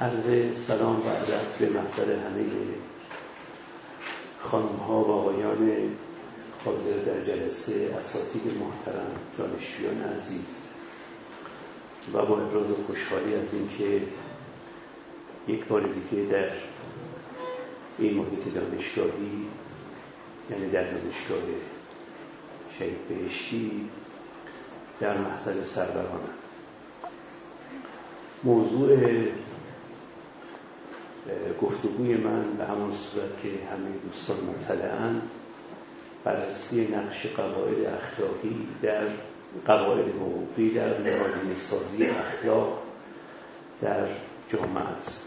عرض سلام و ادب به محضر همه خانم ها و آقایان حاضر در جلسه اساتید محترم دانشجویان عزیز و با ابراز خوشحالی از اینکه یک بار دیگه در این محیط دانشگاهی یعنی در دانشگاه شهید بهشتی در محضر سرورانم. موضوع گفتگوی من به همان صورت که همه دوستان مطلعند بررسی نقش قواعد اخلاقی در قواعد حقوقی در نهادینه سازی اخلاق در جامعه است.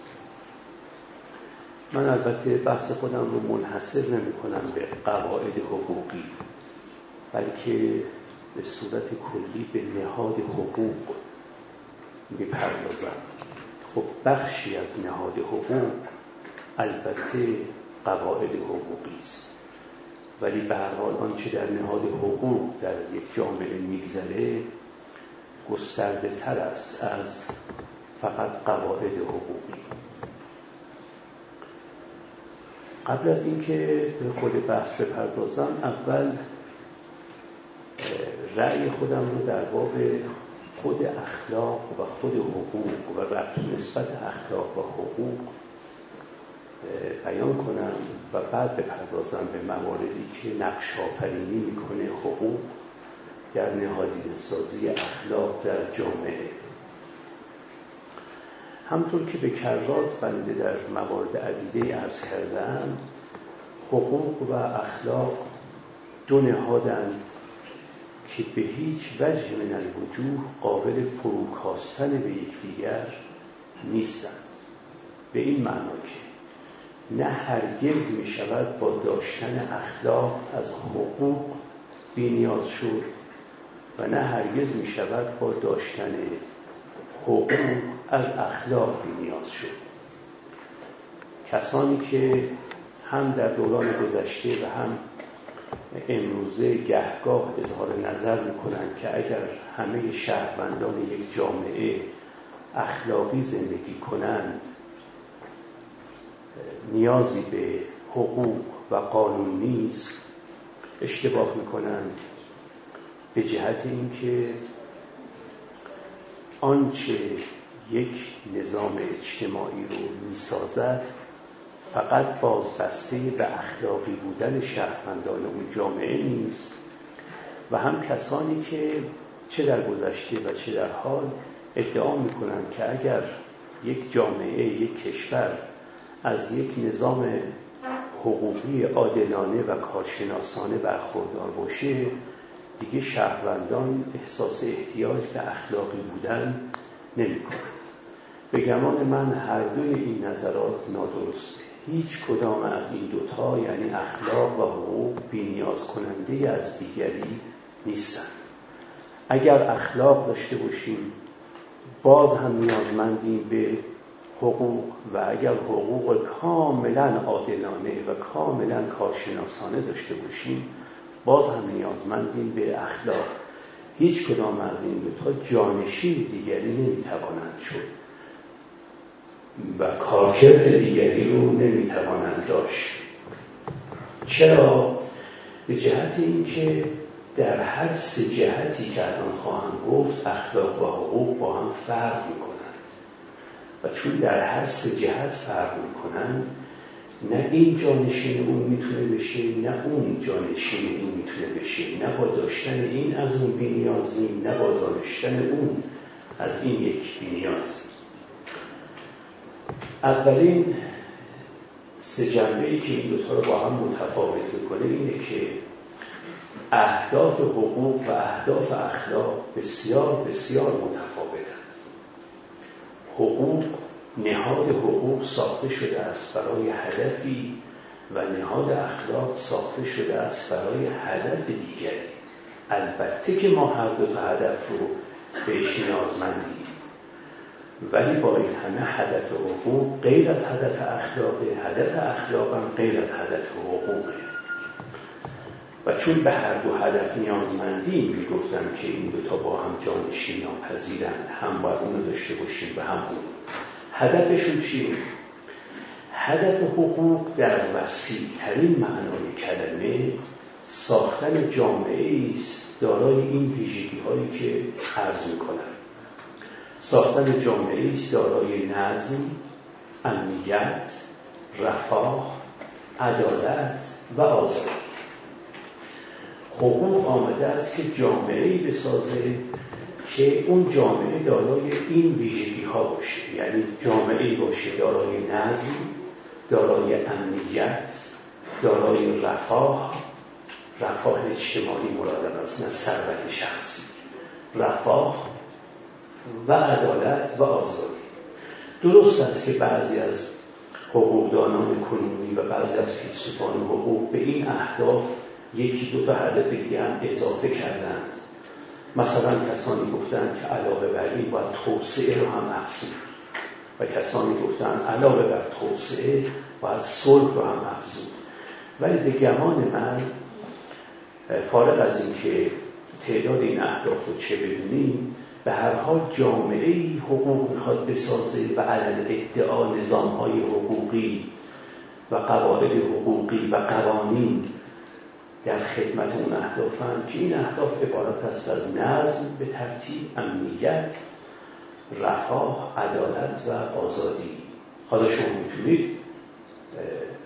من البته بحث خودم رو منحصر نمی کنم به قواعد حقوقی بلکه به صورت کلی به نهاد حقوق می‌پردازم. خب بخشی از نهاد حقوق البته قواعد حقوقی است. ولی به هر حال آنچه در نهاد حقوق در یک جامعه میگذره گسترده تر است از فقط قواعد حقوقی. قبل از اینکه به خود بحث بپردازم اول رأی خودم رو در باب خود اخلاق و خود حقوق و ربط نسبت اخلاق و حقوق بیان کنم و بعد بپردازم به مواردی که نقش آفرینی می‌کنه حقوق در نهادین سازی اخلاق در جامعه. همطور که به کرات بنده در موارد عدیده ارز کردم حقوق و اخلاق دو نهادند. که به هیچ وجه من الوجوه قابل فروکاستن به یکدیگر نیستند. به این معنا که نه هرگز می شود با داشتن اخلاق از حقوق بینیاز شد و نه هرگز می شود با داشتن حقوق از اخلاق بینیاز شد کسانی که هم در دوران گذشته و هم امروزه گهگاه اظهار نظر می‌کنند که اگر همه شهروندان یک جامعه اخلاقی زندگی کنند نیازی به حقوق و قانون نیست اشتباه می‌کنند به جهت اینکه آنچه یک نظام اجتماعی رو می‌سازد فقط بازبسته به اخلاقی بودن شهروندان اون جامعه نیست. و هم کسانی که چه در گذشته و چه در حال ادعا می‌کنند که اگر یک جامعه یک کشور از یک نظام حقوقی عادلانه و کارشناسانه برخوردار باشه دیگه شهروندان احساس احتیاج به اخلاقی بودن نمی‌کنند. به گمان من هر دوی این نظرات نادرسته. هیچ کدام از این دوتا یعنی اخلاق و حقوق بینیاز کننده از دیگری نیستند. اگر اخلاق داشته باشیم باز هم نیازمندیم به حقوق و اگر حقوق کاملا عادلانه و کاملا کارشناسانه داشته باشیم باز هم نیازمندیم به اخلاق. هیچ کدام از این دوتا جانشین دیگری نمی‌توانند شد. و کارکرد دیگری رو نمی‌توانند داشت. چرا؟ به جهت اینکه در هر سه جهتی که الان خواهم گفت اخلاق و حقوق با هم فرق می‌کنند. و چون در هر سه جهت فرق می‌کنند نه این جانشین اون می‌تونه بشه نه اون جانشین این می‌تونه بشه. نه با داشتن این از اون بینیازیم نه با داشتن اون از این یک بینیازیم اولین سه جنبه ای که این دوتا رو با هم متفاوت می‌کنه اینه که اهداف حقوق و اهداف اخلاق بسیار بسیار متفاوتند. حقوق نهاد حقوق ساخته شده است برای هدفی و نهاد اخلاق ساخته شده است برای هدف دیگری. البته که ما هر دو هدف رو بهش نیازمندیم. ولی با این همه هدف حقوق غیر از هدف اخلاقه هدف اخلاق هم غیر از هدف حقوقه. و چون به هر دو هدف نیازمندیم می‌گفتم که این دوتا با هم جانشین ناپذیرند هم باید اونو داشته باشیم و هم اون. هدفشون چیه؟ هدف حقوق در وسیع ترین معنای کلمه ساختن جامعه است دارای این ویژگی هایی که عرض می‌کنم. ساختن جامعه است دارای نظم امنیت رفاه عدالت و آزادی. حقوق آمده است که جامعه بسازه که اون جامعه دارای این ویژگی ها باشه. یعنی جامعه باشه دارای نظم دارای امنیت دارای رفاه. رفاه اجتماعی مراد است نه ثروت شخصی. رفاه و عدالت و آزادی. درست است که بعضی از حقوقدانان کنونی و بعضی از فیلسوفان حقوق به این اهداف یکی دو تا هدف دیگه هم اضافه کردند. مثلا کسانی گفتند که علاوه بر این باید توسعه رو هم افزود. و کسانی گفتند علاوه بر توسعه باید صلح رو هم افزود. ولی به گمان من فارغ از اینکه تعداد این اهداف رو چه بدونیم به هر حال جامعه ای حقوق می‌خواد بسازه و علل ادعا نظام های حقوقی و قواعد حقوقی و قوانین در خدمت اون اهدافند که این اهداف عبارت است از نظم به ترتیب امنیت رفاه عدالت و آزادی. حالا شما می‌تونید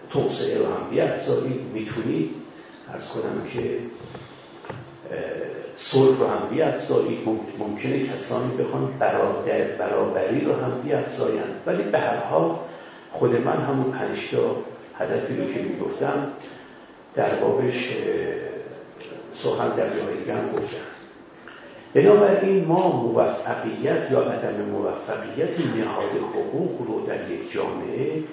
توسعه رو هم بیافزایید می‌تونید. ارز کنم که صلح رو هم بیافزایید ممکنه کسانی بخوان برابری رو هم بیافزایند. ولی به هر حال خود من همون پنجتا هدفی رو که می‌گفتم در بابش سخن در جای دیگه گفتم. بنابراین ما موفقیت یا عدم موفقیت نهاد حقوق رو در یک جامعه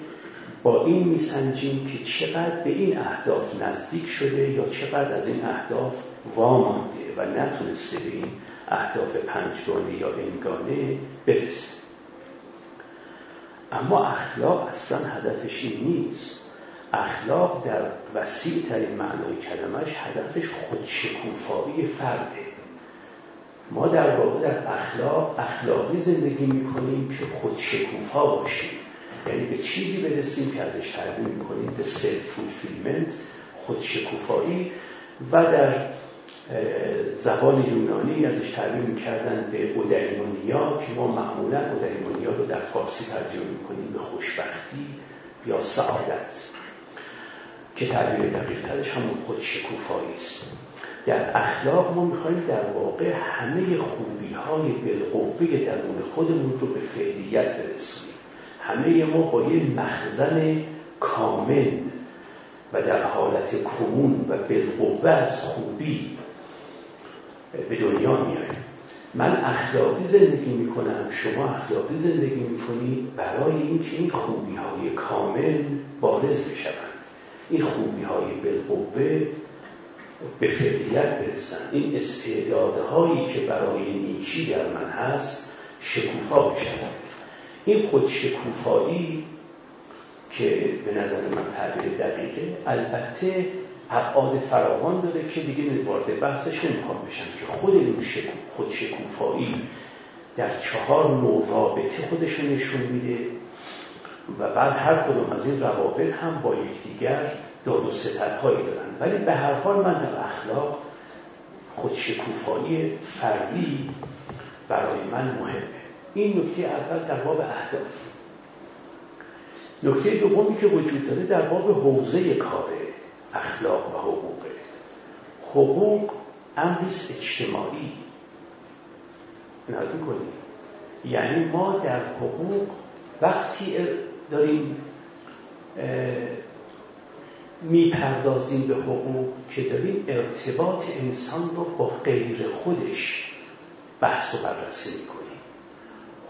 با این میسنجیم که چقدر به این اهداف نزدیک شده یا چقدر از این اهداف وامانده و نتونسته به این اهداف پنجگانه یا n گانه برسه. اما اخلاق اصلا هدفش این نیست. اخلاق در وسیع ترین معنای کلمش هدفش خودشکوفایی فرده. ما در واقع در اخلاق اخلاقی زندگی می‌کنیم که خودشکوفا باشیم. یعنی به چیزی برسیم که ازش تعبیر می‌کنیم به self-fulfillment خودشکوفایی و در زبان یونانی ازش تعبیر می‌کردن به اودایمونیا که ما معمولا اودایمونیا رو در فارسی ترجمه می‌کنیم به خوشبختی یا سعادت که تعبیر دقیق ترش همون خود شکوفایی است. در اخلاق ما می‌خوایم در واقع همه خوبی های بالقوه درون خودمون رو به فعلیت برسونیم. همه ما با یه مخزن کامل و در حالت کمون و بالقوه از خوبی به دنیا میاییم من اخلاقی زندگی می‌کنم شما اخلاقی زندگی می‌کنید برای اینکه این خوبی های کامل بارز بشوند. این خوبی های بالقوه به فعلیت برسن. این استعدادهایی که برای نیچی در من هست شکوفا بشن این خود شکوفایی که به نظر من تعبیر دقیقه البته ابعاد فراوان داره که دیگه وارد بحثش نمی‌خوام بشم که خود این خود شکوفایی در چهار نوع رابطه خودش نشون میده و بعد هر کدوم از این روابط هم با یکدیگر داد و هایی دارن. ولی به هر حال من در اخلاق خودشکوفایی فردی برای من مهمه. این نکته اول در باب اهداف. نکته دومی که وجود داره در باب حوزه کار اخلاق و حقوقه. حقوق امریست اجتماعی. نهاد کنید یعنی ما در حقوق وقتی داریم می‌پردازیم به حقوق که داریم ارتباط انسان رو با غیر خودش بحث و بررسی می‌کنیم.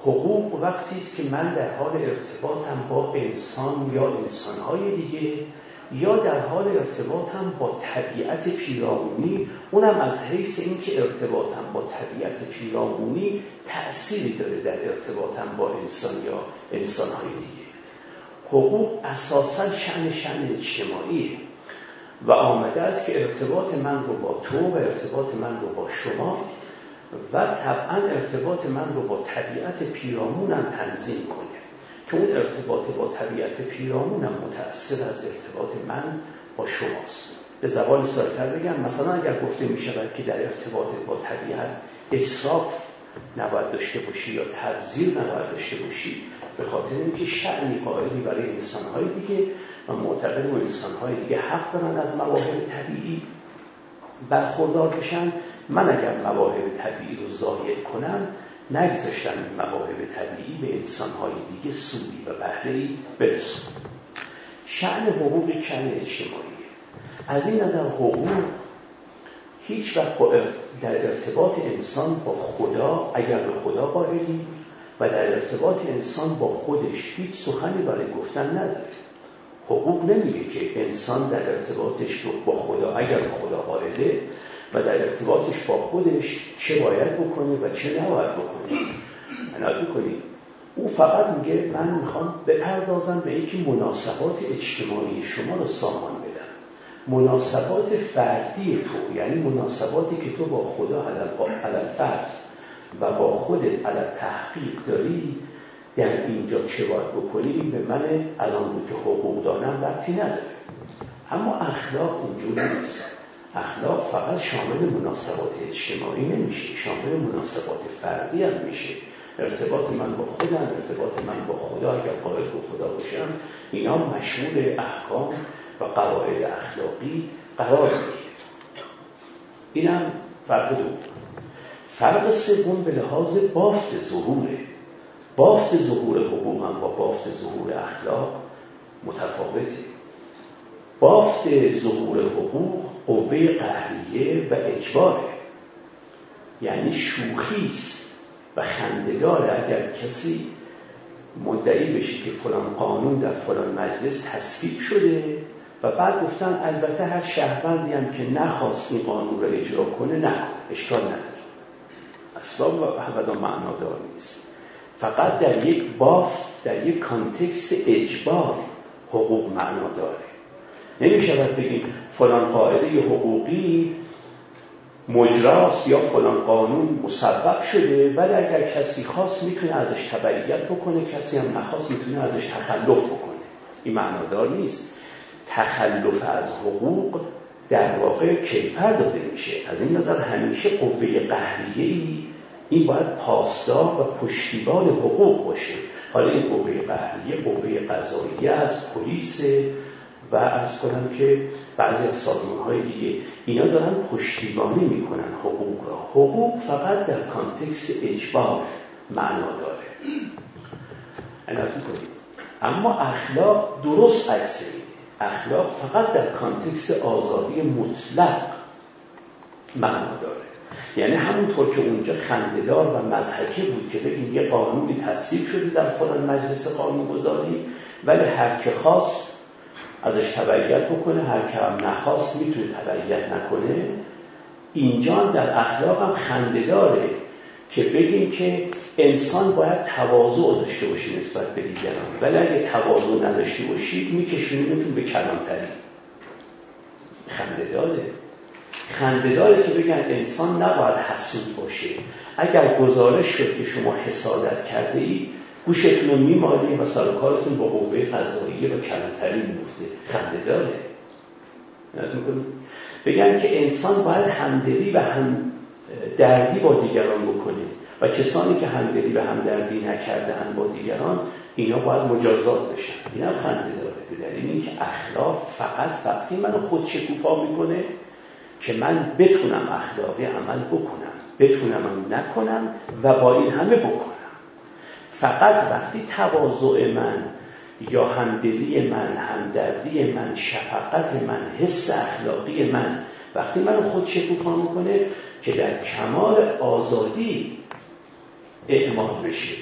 حقوق وقتی است که من در حال ارتباطم با انسان یا انسانهای دیگه یا در حال ارتباطم با طبیعت پیرامونی اونم از حیث اینکه ارتباطم با طبیعت پیرامونی تأثیری داره در ارتباطم با انسان یا انسانهای دیگه. حقوق اساسا شن شن اجتماعیه و آمده است که ارتباط من رو با تو و ارتباط من رو با شما و طبعا ارتباط من رو با طبیعت پیرامونم تنظیم کنه. که اون ارتباط با طبیعت پیرامونم متأثر از ارتباط من با شماست. به زبان سادتر بگم مثلا اگر گفته می شود که در ارتباط با طبیعت اصراف نباید داشته باشی یا تبذیر نباید داشته باشی به خاطر اینکه شعنی قائلی برای انسانهای دیگه و معتقد و انسانهای دیگه حق دارن از مواهب طبیعی برخوردار بشن. من اگر مواهب طبیعی رو ضایع کنم نگذاشتم این مواهب طبیعی به انسانهای دیگه سودی و بهرهی برسون شعن حقوق کن اجتماعی. از این نظر حقوق هیچ وقت در ارتباط انسان با خدا اگر به خدا قائلی و در ارتباط انسان با خودش هیچ سخنی برای گفتن نداره حقوق نمیگه که انسان در ارتباطش با خدا اگر به خدا قائله و در ارتباطش با خودش چه باید بکنه و چه نباید بکنه. عنایت می‌کنید او فقط میگه من می‌خوام بپردازم به اینکه مناسبات اجتماعی شما رو سامان بدم. مناسبات فردی تو یعنی مناسباتی که تو با خدا علل فرض و با خودت علل تحقیق داری در اینجا چه باید بکنی؟ به من از آن که حقوق دارم ربطی نداره. اما اخلاق اونجوری نیست. اخلاق فقط شامل مناسبات اجتماعی نمیشه شامل مناسبات فردی هم میشه. ارتباط من با خودم ارتباط من با خدا اگر قائل به خدا باشم اینا مشمول احکام و قواعد اخلاقی قرار می‌گیره. اینم فرق دو. فرق سوم به لحاظ بافت ظهوره بافت ظهور حقوق هم با بافت ظهور اخلاق متفاوته. بافت ظهور حقوق قوه قهریه و اجباره یعنی شوخیست و خندگاره. اگر کسی مدعی بشه که فلان قانون در فلان مجلس تصویب شده و بعد گفتن البته هر شهروندی هم که نخواست این قانون را اجرا کنه نه اشکال نداره. اصلا و معنادار نیست. فقط در یک بافت در یک کانتکست اجبار حقوق معنا داره نمی شود بگیم فلان قاعده حقوقی مجراست یا فلان قانون مسبب شده ولی اگر کسی خواست می‌تونه ازش تبعیت بکنه کسی هم نخواست می‌تونه ازش تخلف بکنه. این معنادار نیست. تخلف از حقوق در واقع کیفر داده میشه. از این نظر همیشه قوه قهریه‌ای این باید پاسدار و پشتیبان حقوق باشه. حالا این قوه قهریه قوه قضاییه از پلیس و از کنم که بعضی از سازمان های دیگه اینا دارن پشتیبانی می‌کنن حقوق را. حقوق فقط در کانتکست اجبار معنا داره. اما اخلاق درست عکس اخلاق فقط در کانتکست آزادی مطلق معنا داره. یعنی همونطور که اونجا خنددار و مزحکه بود که بگیم یه قانونی تصدیق شده در فلان مجلس قانون گذاری ولی هر که خواست ازش تبعیت بکنه هر که هم نخواست می‌تونه تبعیت نکنه. اینجا در اخلاق هم خندداره که بگیم که انسان باید تواضع داشته باشه نسبت به دیگران. ولی اگه تواضع نداشته باشید میکشونیمتون به کلانتری. خندداره خندداره که بگن انسان نباید حسود باشه. اگر گزارش شد که شما حسادت کرده ای گوشتون رو میمالیم و سرکارتون با قوه قضاییه و کلانتری میفته خندداره بگن که انسان باید همدلی و هم دردی با دیگران بکنه و کسانی که همدلی و همدردی نکردن با دیگران اینا باید مجازات بشن. اینا خنده داره به دلیل اینکه اخلاق فقط وقتی منو خود شکوفا می‌کنه که من بتونم اخلاقی عمل بکنم بتونم نکنم و با این همه بکنم. فقط وقتی تواضع من یا همدلی من همدردی من شفقت من حس اخلاقی من وقتی من خود شکوفا می‌کنه که در کمال آزادی اعمال بشه.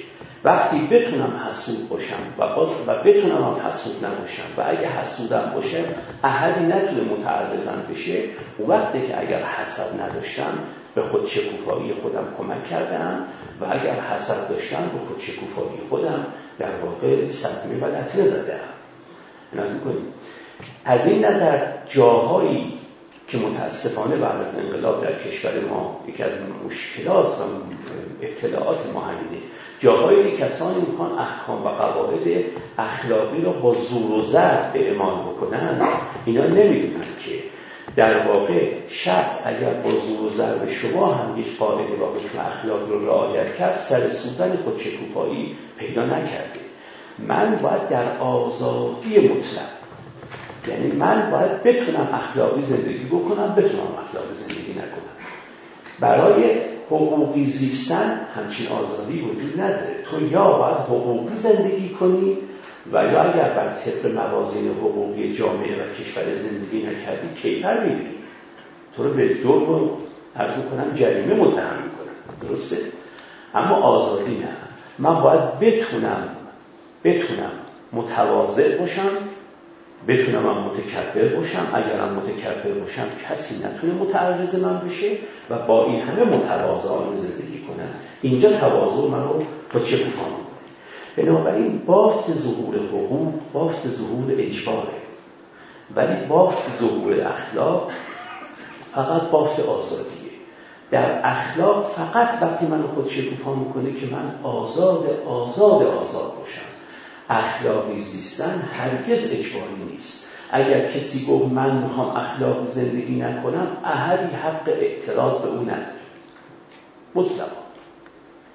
وقتی بتونم حسود باشم و, باز و بتونم هم حسود نباشم و اگه حسودم باشم احدی نتونه متعرضم بشه وقتی که اگر حسد نداشتم به خود شکوفایی خودم کمک کردم و اگر حسد داشتم به خود شکوفایی خودم در واقع صدمه و لطمه زدم. از این نظر جاهایی که متاسفانه بعد از انقلاب در کشور ما یکی از مشکلات و اطلاعات ما همینه. جاهایی که کسانی می‌خوان احکام و قواعد اخلاقی را با زور و ضرب اعمال بکنن اینا نمی‌دونن که در واقع شخص اگر با زور و ضرب شما هم یک قاعده و حکم اخلاق رو رعایت کرد سر سوزن خود شکوفایی پیدا نکرده. من باید در آزادی مطلق یعنی من باید بتونم اخلاقی زندگی بکنم بتونم اخلاقی زندگی نکنم. برای حقوقی زیستن همچین آزادی وجود نداره. تو یا باید حقوقی زندگی کنی و یا اگر بر طبق موازین حقوقی جامعه و کشور زندگی نکردی کیفر می‌بینی؟ تو رو به جرم عرض کنم جریمه متهم می‌کنم. درسته؟ اما آزادی نه. من باید بتونم بتونم متواضع باشم بتونم هم متکبر باشم. اگرم متکبر باشم کسی نتونه متعرض من بشه و با این همه متواضعانه زندگی کنم اینجا تواضع من رو با چه بنابراین بافت ظهور حقوق بافت ظهور اجباره. ولی بافت ظهور اخلاق فقط بافت آزادیه. در اخلاق فقط وقتی من خود شکوفا می‌کنه که من آزاد آزاد آزاد باشم. اخلاقی زیستن هرگز اجباری نیست. اگر کسی گفت من می‌خوام اخلاق زندگی نکنم احدی حق اعتراض به اون نداره. مطلقا.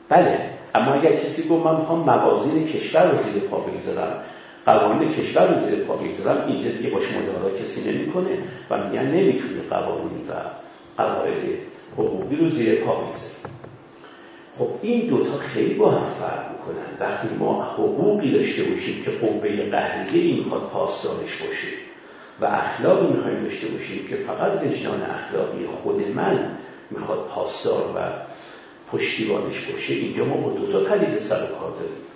بله. اما اگر کسی گفت من می‌خوام موازین کشور رو زیر پا بگذارم قوانین کشور رو زیر پا بگذارم اینجا دیگه باش مدارا کسی نمی‌کنه و میگن نمی‌تونه قوانین و قواعد حقوقی رو زیر پا بگذاره. خب این دوتا خیلی با هم فرق می‌کنن. وقتی ما حقوقی داشته باشیم که قوه قهریه می‌خواد پاسدارش باشه و اخلاقی می‌خوایم داشته باشیم که فقط وجدان اخلاقی خود من می‌خواد پاسدار و پشتیبانش باشه اینجا ما با دوتا پدیده سر و کار داریم.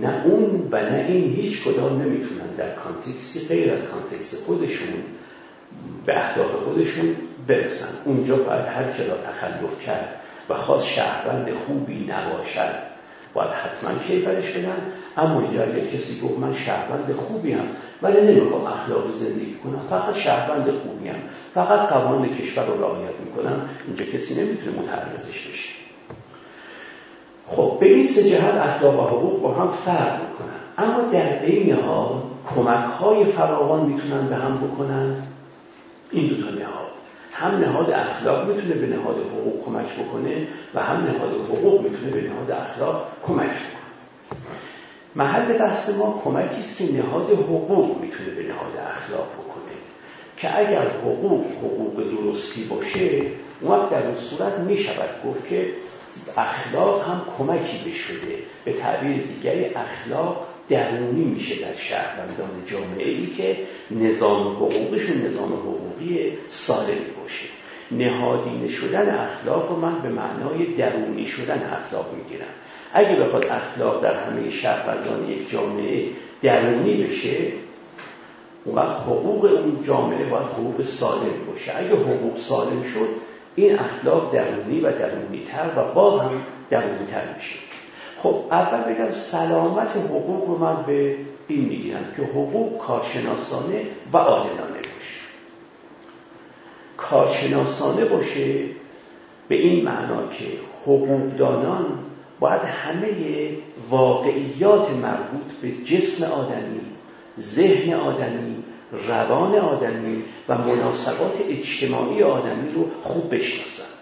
نه اون و نه این هیچ کدام نمی‌تونن در context ی غیر از context خودشون به اهداف خودشون برسن. اونجا باید هر کلا تخلف کرد و خواست شهروند خوبی نباشد. باید حتما کیفرش بدن. اما اینجا اگر کسی گفت من شهروند خوبی هم ولی نمی‌خوام اخلاق زندگی کنم. فقط شهروند خوبی هم. فقط قوانین کشور رو رعایت می‌کنم. اینجا کسی نمی‌تونه متعرضش بشه. خب به این سه جهت اخلاق و حقوق با هم فرق می‌کنن. اما در عین حال کمک های فراوان می‌تونن به هم بکنن؟ این دو تا نهاد. هم نهاد اخلاق می‌تونه به نهاد حقوق کمک بکنه و هم نهاد حقوق می‌تونه به نهاد اخلاق کمک بکنه. محل بحث ما کمکی است که نهاد حقوق می‌تونه به نهاد اخلاق بکنه. که اگر حقوق حقوق درستی باشه اون وقت در اون صورت می‌شود گفت که اخلاق هم کمکی بشده به تعبیر دیگری اخلاق درونی میشه در شهروندان جامعه ای که نظام حقوقشون نظام حقوقی سالمی باشه. نهادینه شدن اخلاق رو من به معنای درونی شدن اخلاق می‌گیرم. اگه بخواد اخلاق در همه شهروندان یک جامعه درونی بشه اون حقوق اون جامعه باید حقوق سالم باشه. اگه حقوق سالم شد این اخلاق درونی و درونی تر و باز هم درونی تر میشه. خب اول بگم سلامت حقوق رو من به این می‌گیرم که حقوق کارشناسانه و عادلانه باشه. کارشناسانه باشه به این معنا که حقوقدانان باید همه واقعیات مربوط به جسم آدمی ذهن آدمی روان آدمی و مناسبات اجتماعی آدمی رو خوب بشناسن.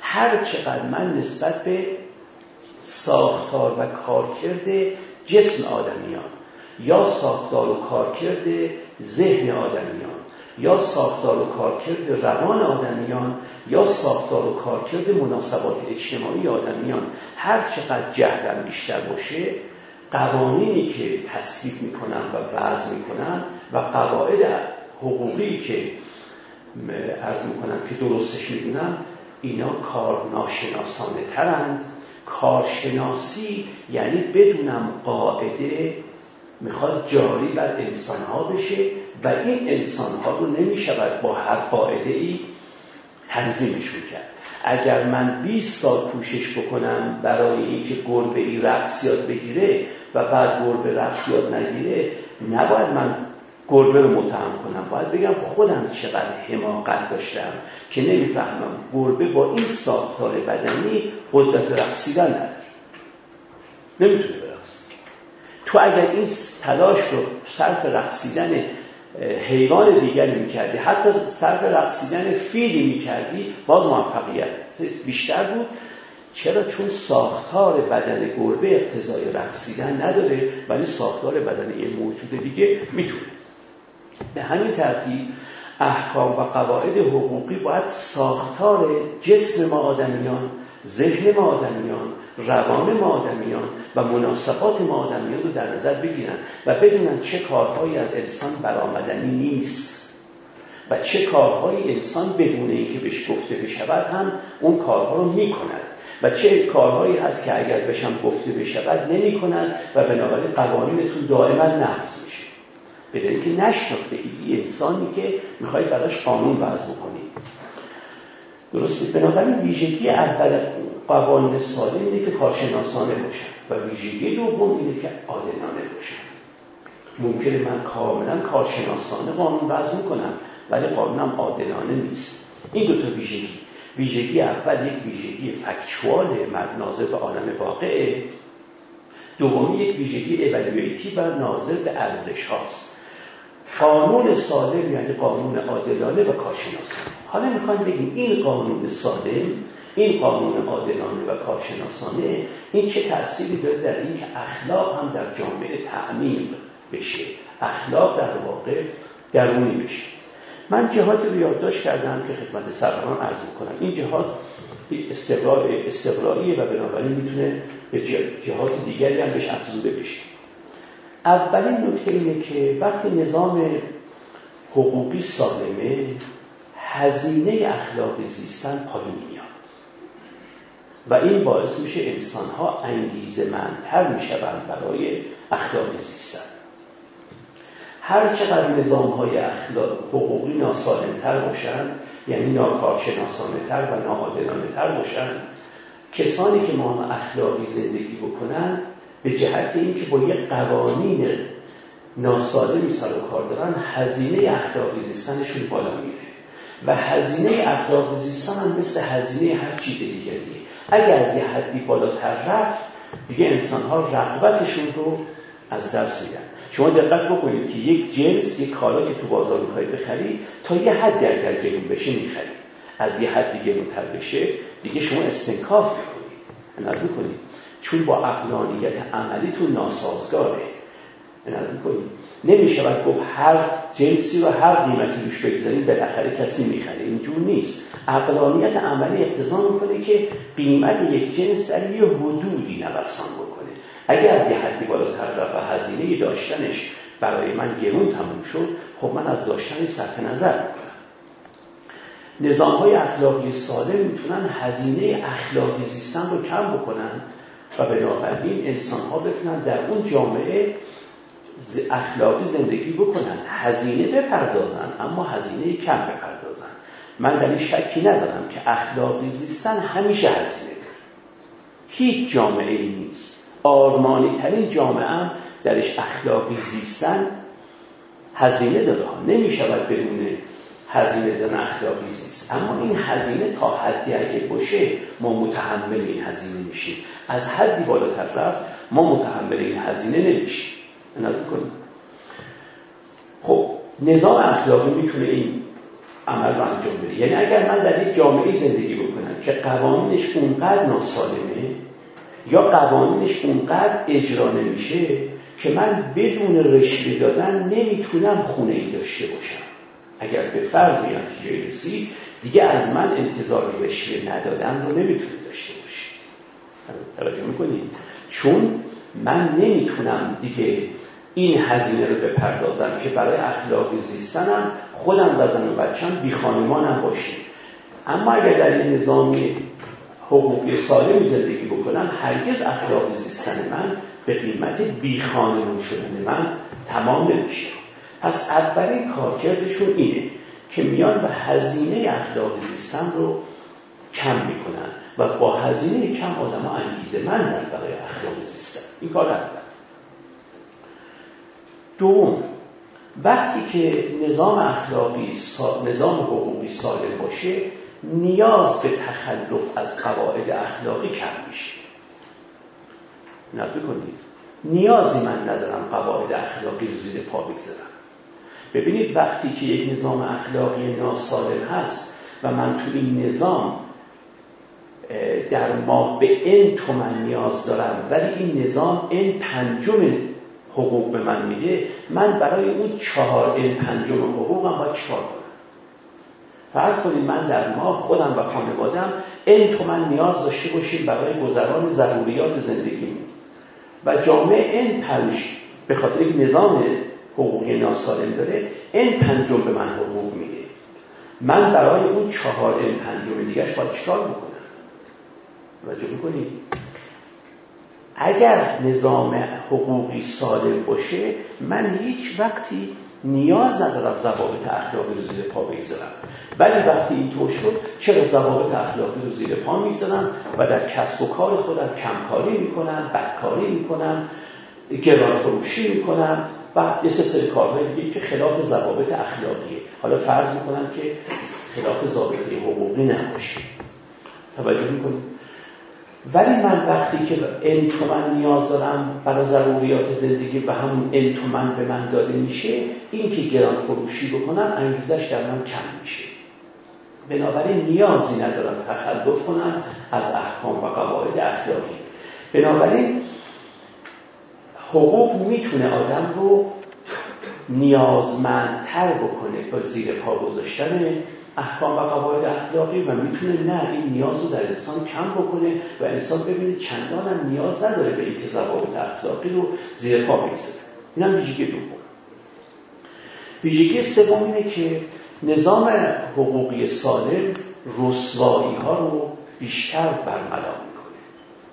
هر چقدر من نسبت به ساختار و کارکرد جسم آدمیان یا ساختار و کارکرد ذهن آدمیان یا ساختار و کارکرد روان آدمیان یا ساختار و کارکرد مناسبات اجتماعی آدمیان هر چقدر جهلم بیشتر باشه قوانینی که تصویب می‌کنن و وضع می‌کنن و قواعد حقوقی که عرض می‌کنن که درستش می‌دونن اینا کار ناشناسانه ترند. کارشناسی یعنی بدونم قاعده می‌خواد جاری بر انسانها بشه و این انسانها رو نمی‌شود با هر قاعده ای تنظیمشون کرد اگر من 20 سال کوشش بکنم برای اینکه گربه ای رقص یاد بگیره و بعد گربه رقص یاد نگیره نباید من گربه رو متهم کنم. باید بگم خودم چقدر حماقت داشتم که نمی‌فهمم. گربه با این ساختار بدنی قدرت رقصیدن نداره. نمی‌تونه برقص تو اگر این تلاش رو صرف رقصیدن حیوان دیگری می‌کردی حتی صرف رقصیدن فیلی می‌کردی باز موفقیت بیشتر بود. چرا؟ چون ساختار بدن گربه اقتضای رقصیدن نداره ولی ساختار بدن یه موجود دیگه می‌تونه. به همین ترتیب احکام و قواعد حقوقی باید ساختار جسم ما آدمیان ذهن ما آدمیان روان ما آدمیان و مناسبات ما آدمیان رو در نظر بگیرن و بدونن چه کارهایی از انسان برآمدنی نیست و چه کارهایی انسان بدون اینکه بهش گفته بشود هم اون کارها رو می‌کند و چه کارهایی هست که اگر بشم گفته بشود نمی کند و بنابراین قوانینتون دائما نقض میشه. به اینکه نشناخته ای انسانی که می‌خواید براش قانون وضع بکنید درسته؟ بنابراین ویژگی اول قوانین سالم اینه که کارشناسانه باشن و ویژگی دوم اینه که عادلانه باشن. ممکنه من کاملا کارشناسانه قانون وضع کنم ولی قانونم عادلانه نیست. این دو تا ویژگی. ویژگی اول یک ویژگی فکچوال ناظر به عالم واقعه. دومی یک ویژگی اولویتی و ناظر به ارزش هاست قانون سالم یعنی قانون عادلانه و کارشناسانه حالا می‌خوایم بگیم این قانون سالم این قانون عادلانه و کارشناسانه این چه تأثیری داره در این که اخلاق هم در جامعه تعمیق بشه. اخلاق در واقع درونی بشه. من جهات رو یادداشت کردم که خدمت سروران عرض کنم این جهات استقراییه و بنابراین می‌تونه به جهات دیگری هم بهش افزوده بشه. اولین نکته اینه که وقتی نظام حقوقی سالمه هزینه اخلاق زیستن پایین میاد. و این باعث میشه انسان ها انگیزه منتر می‌شوند برای اخلاق زیستن. هر چقدر نظام های اخلاق حقوقی ناسالمتر باشند یعنی ناکارشناسانه تر و ناعادلانه تر باشند کسانی که ما اخلاقی زندگی بکنند به جهت اینکه با یک قوانین ناسالمی سر و کار دارن هزینه اخلاقی زیستنشون بالا میره و هزینه اخلاق زیستن هم مثل هزینه هر چیز دیگریه اگر از یه حدی بالاتر رفت دیگه انسان ها رقبتشون رو از دست میدن. شما دقت بکنید که یک جنس یک کالا که تو بازار می‌خواید بخری تا یه حدی اگر گرون بشه می‌خری. از یه حدی گرونتر بشه دیگه شما استنکاف می‌کنید. نظر می‌کنید چون با عقلانیت عملیتون ناسازگاره. نمیشه گفت هر جنسی رو هر قیمتی روش بگذاریم بالاخره کسی می‌خره. اینجور نیست. عقلانیت عملی اقتضا می‌کنه که قیمت یک جنس در یه حدودی نوسان بکنه. اگر از یه حدی بالاتر رفت و هزینه داشتنش برای من گرون تموم شد خب من از داشتنش صرف نظر می‌کنم. نظام های اخلاقی سالم می‌تونن هزینه اخلاقی زیستن رو کم بکنن. و بنابراین انسان ها بتونن در اون جامعه اخلاقی زندگی بکنن. هزینه بپردازن اما هزینه کم بپردازن. من در این شکی ندارم که اخلاقی زیستن همیشه هزینه داره. هیچ جامعه ای نیست. آرمانی ترین جامعه هم درش اخلاقی زیستن هزینه داره. نمی شود بدون هزینه دارن اخلاقی زیست اما این هزینه تا حدی اگه باشه ما متحمل این هزینه میشیم. از حدی بالاتر رفت ما متحمل این هزینه نمیشیم. کنیم. خب نظام اخلاقی می‌تونه این عمل رو انجام بده. یعنی اگر من در یک جامعه زندگی بکنم که قوانینش اونقدر ناسالمه یا قوانینش اونقدر اجرا نمیشه که من بدون رشوه دادن نمی‌تونم خونه ای داشته باشم. اگر به فرض نتیجه رسید دیگه از من انتظار رشوه ندادن رو نمی‌تونید داشته باشید. توجه می‌کنید؟ چون من نمی‌تونم دیگه این هزینه رو بپردازم که برای اخلاقی زیستنم خودم و زن و بچم بی خانمانم باشیم. اما اگر در این نظامی حقوقی سالمی زندگی بکنم هرگز اخلاقی زیستن من به قیمت بی خانمان شدن من تمام نمیشه. پس اولین کارکردشون اینه که میان و هزینه اخلاقی زیستن رو کم می‌کنن و با هزینه کم آدم ها انگیزه من برای اخلاقی زیستن. این کار اول دوم وقتی که نظام اخلاقی نظام حقوقی سالم باشه نیاز به تخلف از قواعد اخلاقی کم میشه. نقل کنید. نیازی من ندارم قواعد اخلاقی رو زیر پا بگذارم. ببینید وقتی که یک نظام اخلاقی ناسالم هست و من تو این نظام در ما به این تومن نیاز دارم ولی این نظام این پنجم حقوق به من میده من برای اون چهار این پنجم حقوقم باید چهار کنم؟ فرض کنید من در ما خودم و خانوادم این تومن نیاز داشته باشیم برای گذران ضروریات زندگی. و جامعه این پنج به خاطر یک نظام حقوقی ناسالم داره این پنجم به من حقوق میده. من برای اون چهار این پنجم دیگرش باید چکار بکنم؟ توجه می‌کنید اگر نظام حقوقی سالم باشه من هیچ وقتی نیاز ندارم ضوابط اخلاقی رو زیر پا بگذارم. ولی وقتی اینطور شد چرا ضوابط اخلاقی رو زیر پا می‌گذارم؟ و در کسب و کار خودم کمکاری می‌کنم بدکاری می‌کنم گران فروشی می‌کنم و یه سری کارهای دیگه که خلاف ضوابط اخلاقیه. حالا فرض می‌کنم که خلاف ضابطه حقوقی نباشه. توجه می‌کنید ولی من وقتی که این تومن نیاز دارم برای ضروریات زندگی و همون این تومن به من داده میشه این که گران فروشی بکنم انگیزش در من کم میشه. بنابراین نیازی ندارم تخلف کنم از احکام و قواعد اخلاقی. بنابراین حقوق می‌تونه آدم رو نیازمندتر بکنه با زیر پا گذاشتن احکام و قواعد اخلاقی و می‌تونه نه این نیاز رو در انسان کم بکنه و انسان ببینه چندان هم نیاز نداره به اینکه ضوابط اخلاقی رو زیر پا بگذاره. این هم ویژگی دوم. ویژگی سوم اینه که نظام حقوقی سالم رسوایی ها رو بیشتر برملا می‌کنه.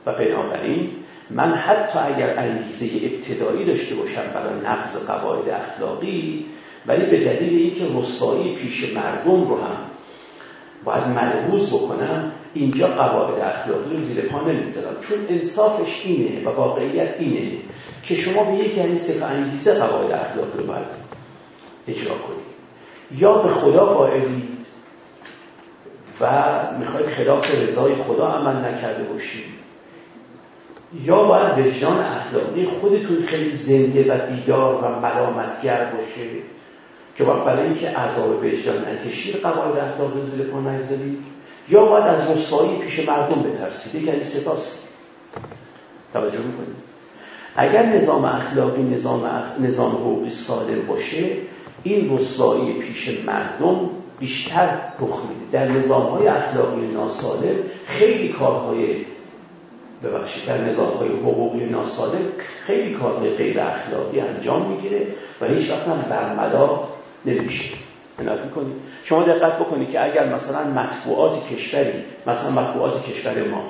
و بنابراین من حتی اگر انگیزه ابتدایی داشته باشم برای نقض قواعد اخلاقی ولی به دلیل اینکه رسوایی پیش مردم رو هم باید ملحوظ بکنم اینجا قواعد اخلاقی رو زیر پا نمی‌ذارم چون انصافش اینه و واقعیت اینه که شما به یکی این صفحه انگیزه قواعد اخلاقی رو باید اجرا کنید. یا به خدا قائلید و می‌خواید خلاف رضای خدا عمل نکرده باشید. یا باید وجدان اخلاقی خودتون خیلی زنده و بیدار و ملامتگر باشه که باید برای اینکه عذاب وجدان نکشید قواعد اخلاقی زیر پا نگذارید. یا باید از رسایی پیش مردم بترسید. یکی از ستاست توجه می‌کنید. اگر نظام اخلاقی نظام, اخ... نظام حقوقی سالم باشه این رسوایی پیش مردم بیشتر رخ میده. در نظام های اخلاقی ناسالم خیلی کارهای ببخشید در نظام های حقوقی ناسالم خیلی کارهای غیر اخلاقی انجام می‌گیره و هیچ وقت هم برملا نمیشه. می‌کنید. شما دقت بکنید که اگر مثلا مطبوعات کشوری مثلا مطبوعات کشور ما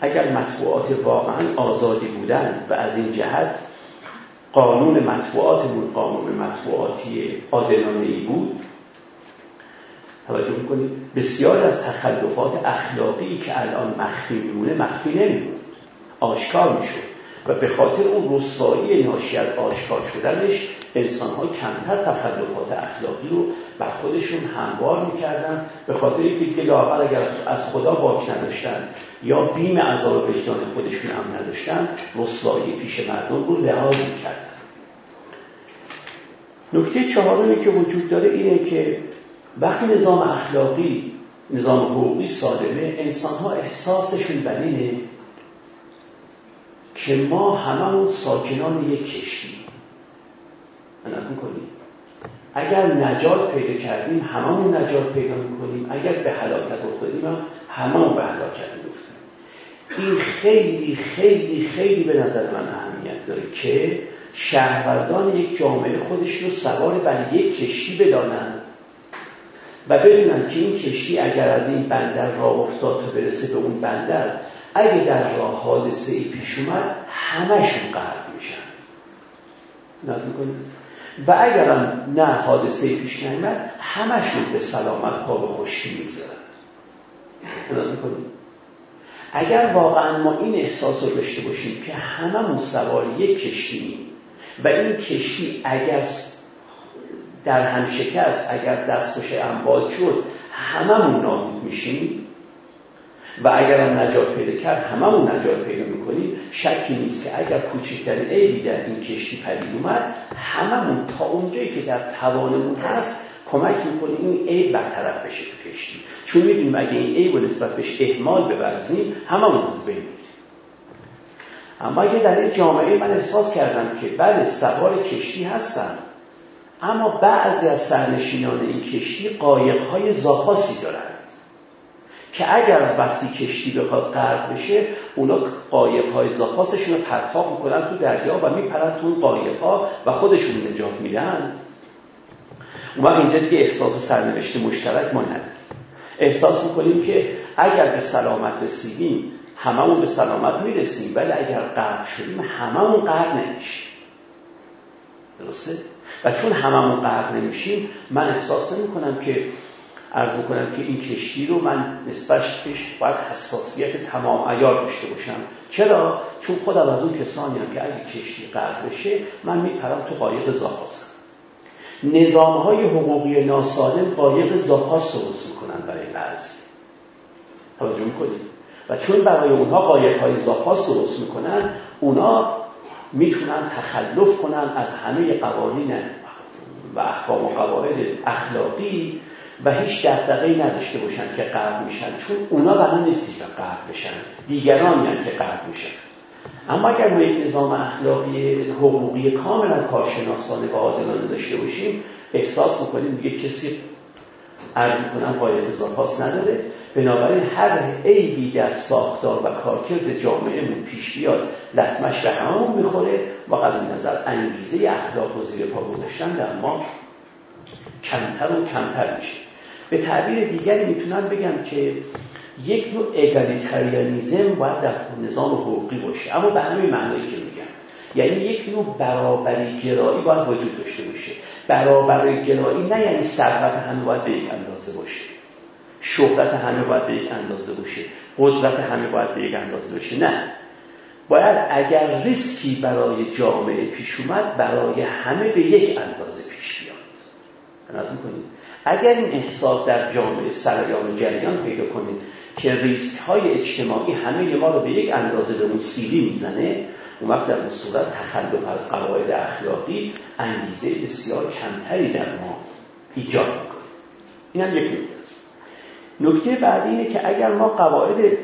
اگر مطبوعات واقعا آزادی بودند و از این جهت قانون مطبوعاتمون قانون مطبوعاتی عادلانه ای بود توجه می‌کنید بسیار از تخلفات اخلاقی که الان مخفی میمونه مخفی نمیموند آشکار می‌شد و به خاطر اون رسوایی ناشی از آشکار شدنش انسان ها کمتر تخلفات اخلاقی رو بر خودشون هموار می‌کردن به خاطر اینکه لاغر اگر از خدا باک نداشتن یا بیم عذاب وجدان خودشون هم نداشتن رسوایی پیش مردم رو لحاظ می‌کردن. نکته چهارمی که وجود داره اینه که وقتی نظام اخلاقی نظام حقوقی سالمه انسان ها احساسشون بر که ما هممون ساکنان یک کشتی. منت می‌کنیم اگر نجات پیدا کردیم هممون نجات پیدا می‌کنیم. اگر به حلاکت افتادیم هم به حلاکت میفتیم این خیلی خیلی خیلی به نظر من اهمیت داره که شهروندان یک جامعه خودش رو سوار بر یک کشتی بدانند و بدونن که این کشتی اگر از این بندر راه افتاد تا برسه به اون بندر اگه در راه حادثه ای پیش اومد همشون غرق میشن. و اگرم نه حادثه پیش نیمد همشون به سلامت پا به خشکی می‌گذارن. اگر واقعا ما این احساس رو داشته باشیم که همه سوار یک کشتی و این کشتی اگر در هم شکست اگر دستخوش اموال شد هممون نابود میشیم و اگر هم نجات پیدا کرد هممون نجات پیدا می‌کنیم. شکی نیست که اگر کوچکترین عیبی در این کشتی پدید اومد هممون تا اونجایی که در توانمون هست کمک می‌کنیم این عیب برطرف بشه تو کشتی. چون می‌دونیم اگه این عیب و نسبت بهش اهمال ببرزیم هممون از بین اما اگه در این جامعه من احساس کردم که بله سوار کشتی هستم اما بعضی از سرنشینان این کشتی قایقهای زاپاسی دارند که اگر وقتی کشتی بخواد غرق بشه اونا قایقهای زاپاسشون رو پرتاب می‌کنن تو دریا و میپرن تو اون قایقها و خودشون نجات میدن. اون وقت اینجا دیگه احساس سرنوشت مشترک ما نداریم. احساس می‌کنیم که اگر به سلامت رسیدیم هممون به سلامت می‌رسیم ولی اگر غرق شدیم هممون غرق نمیشیم. درسته؟ و چون هممون غرق نمیشیم من احساس نمی کنم که عرض می‌کنم که این کشتی رو من نسبتش باید حساسیت تمام ایار داشته باشم. چرا؟ چون خودم از اون کسانی هم که اگه کشتی غرق بشه من میپرم تو قایق زاپاس. نظام های حقوقی ناسالم قایق زاپاس درست می‌کنن برای بعضی توجه می‌کنید؟ و چون برای اونها قایق های زاپاس درست می‌کنن اونا می‌تونن تخلف کنن از همه قوانین و احکام و قواعد اخلاقی و هیچ دقدقه نداشته باشن که قرد میشن چون اونا قرار نیستی که قرد بشن دیگران یعنی که قرد میشن. اما اگر ما یک نظام اخلاقی حقوقی کاملا کارشناسانه و عادلانه داشته باشیم احساس می‌کنیم دیگه کسی عرض کنم باید اضافاس نداره. بنابراین هر عیبی در ساختار و کارکرد جامعه پیش بیاد لطمش به همون می‌خوره و قبل نظر انگیزه اخلاق و زیر پا گذاشتن در ما کمتر و کمتر میشه. به تعبیر دیگری می‌تونم بگم که یک نوع اگالیتریانیزم باید در نظام حقوقی باشه. اما به همین معنایی که میگم. یعنی یک نوع برابری گرایی باید وجود داشته باشه. برابری گرایی نه یعنی ثروت همه باید به یک اندازه باشه. شهرت همه باید به یک اندازه باشه. قدرت همه باید به یک اندازه باشه. نه. باید اگر ریسکی برای جامعه پیش اومد برای همه به یک اندازه پیش بیاد. اگر این احساس در جامعه سرایان و جریان پیدا کنید که ریسک های اجتماعی همه ما رو به یک اندازه به اون سیلی می‌زنه اون وقت در اون صورت تخلف از قواعد اخلاقی انگیزه بسیار کمتری در ما ایجاد می‌کنه. این هم یک نکته است. نکته بعدی اینه که اگر ما قواعد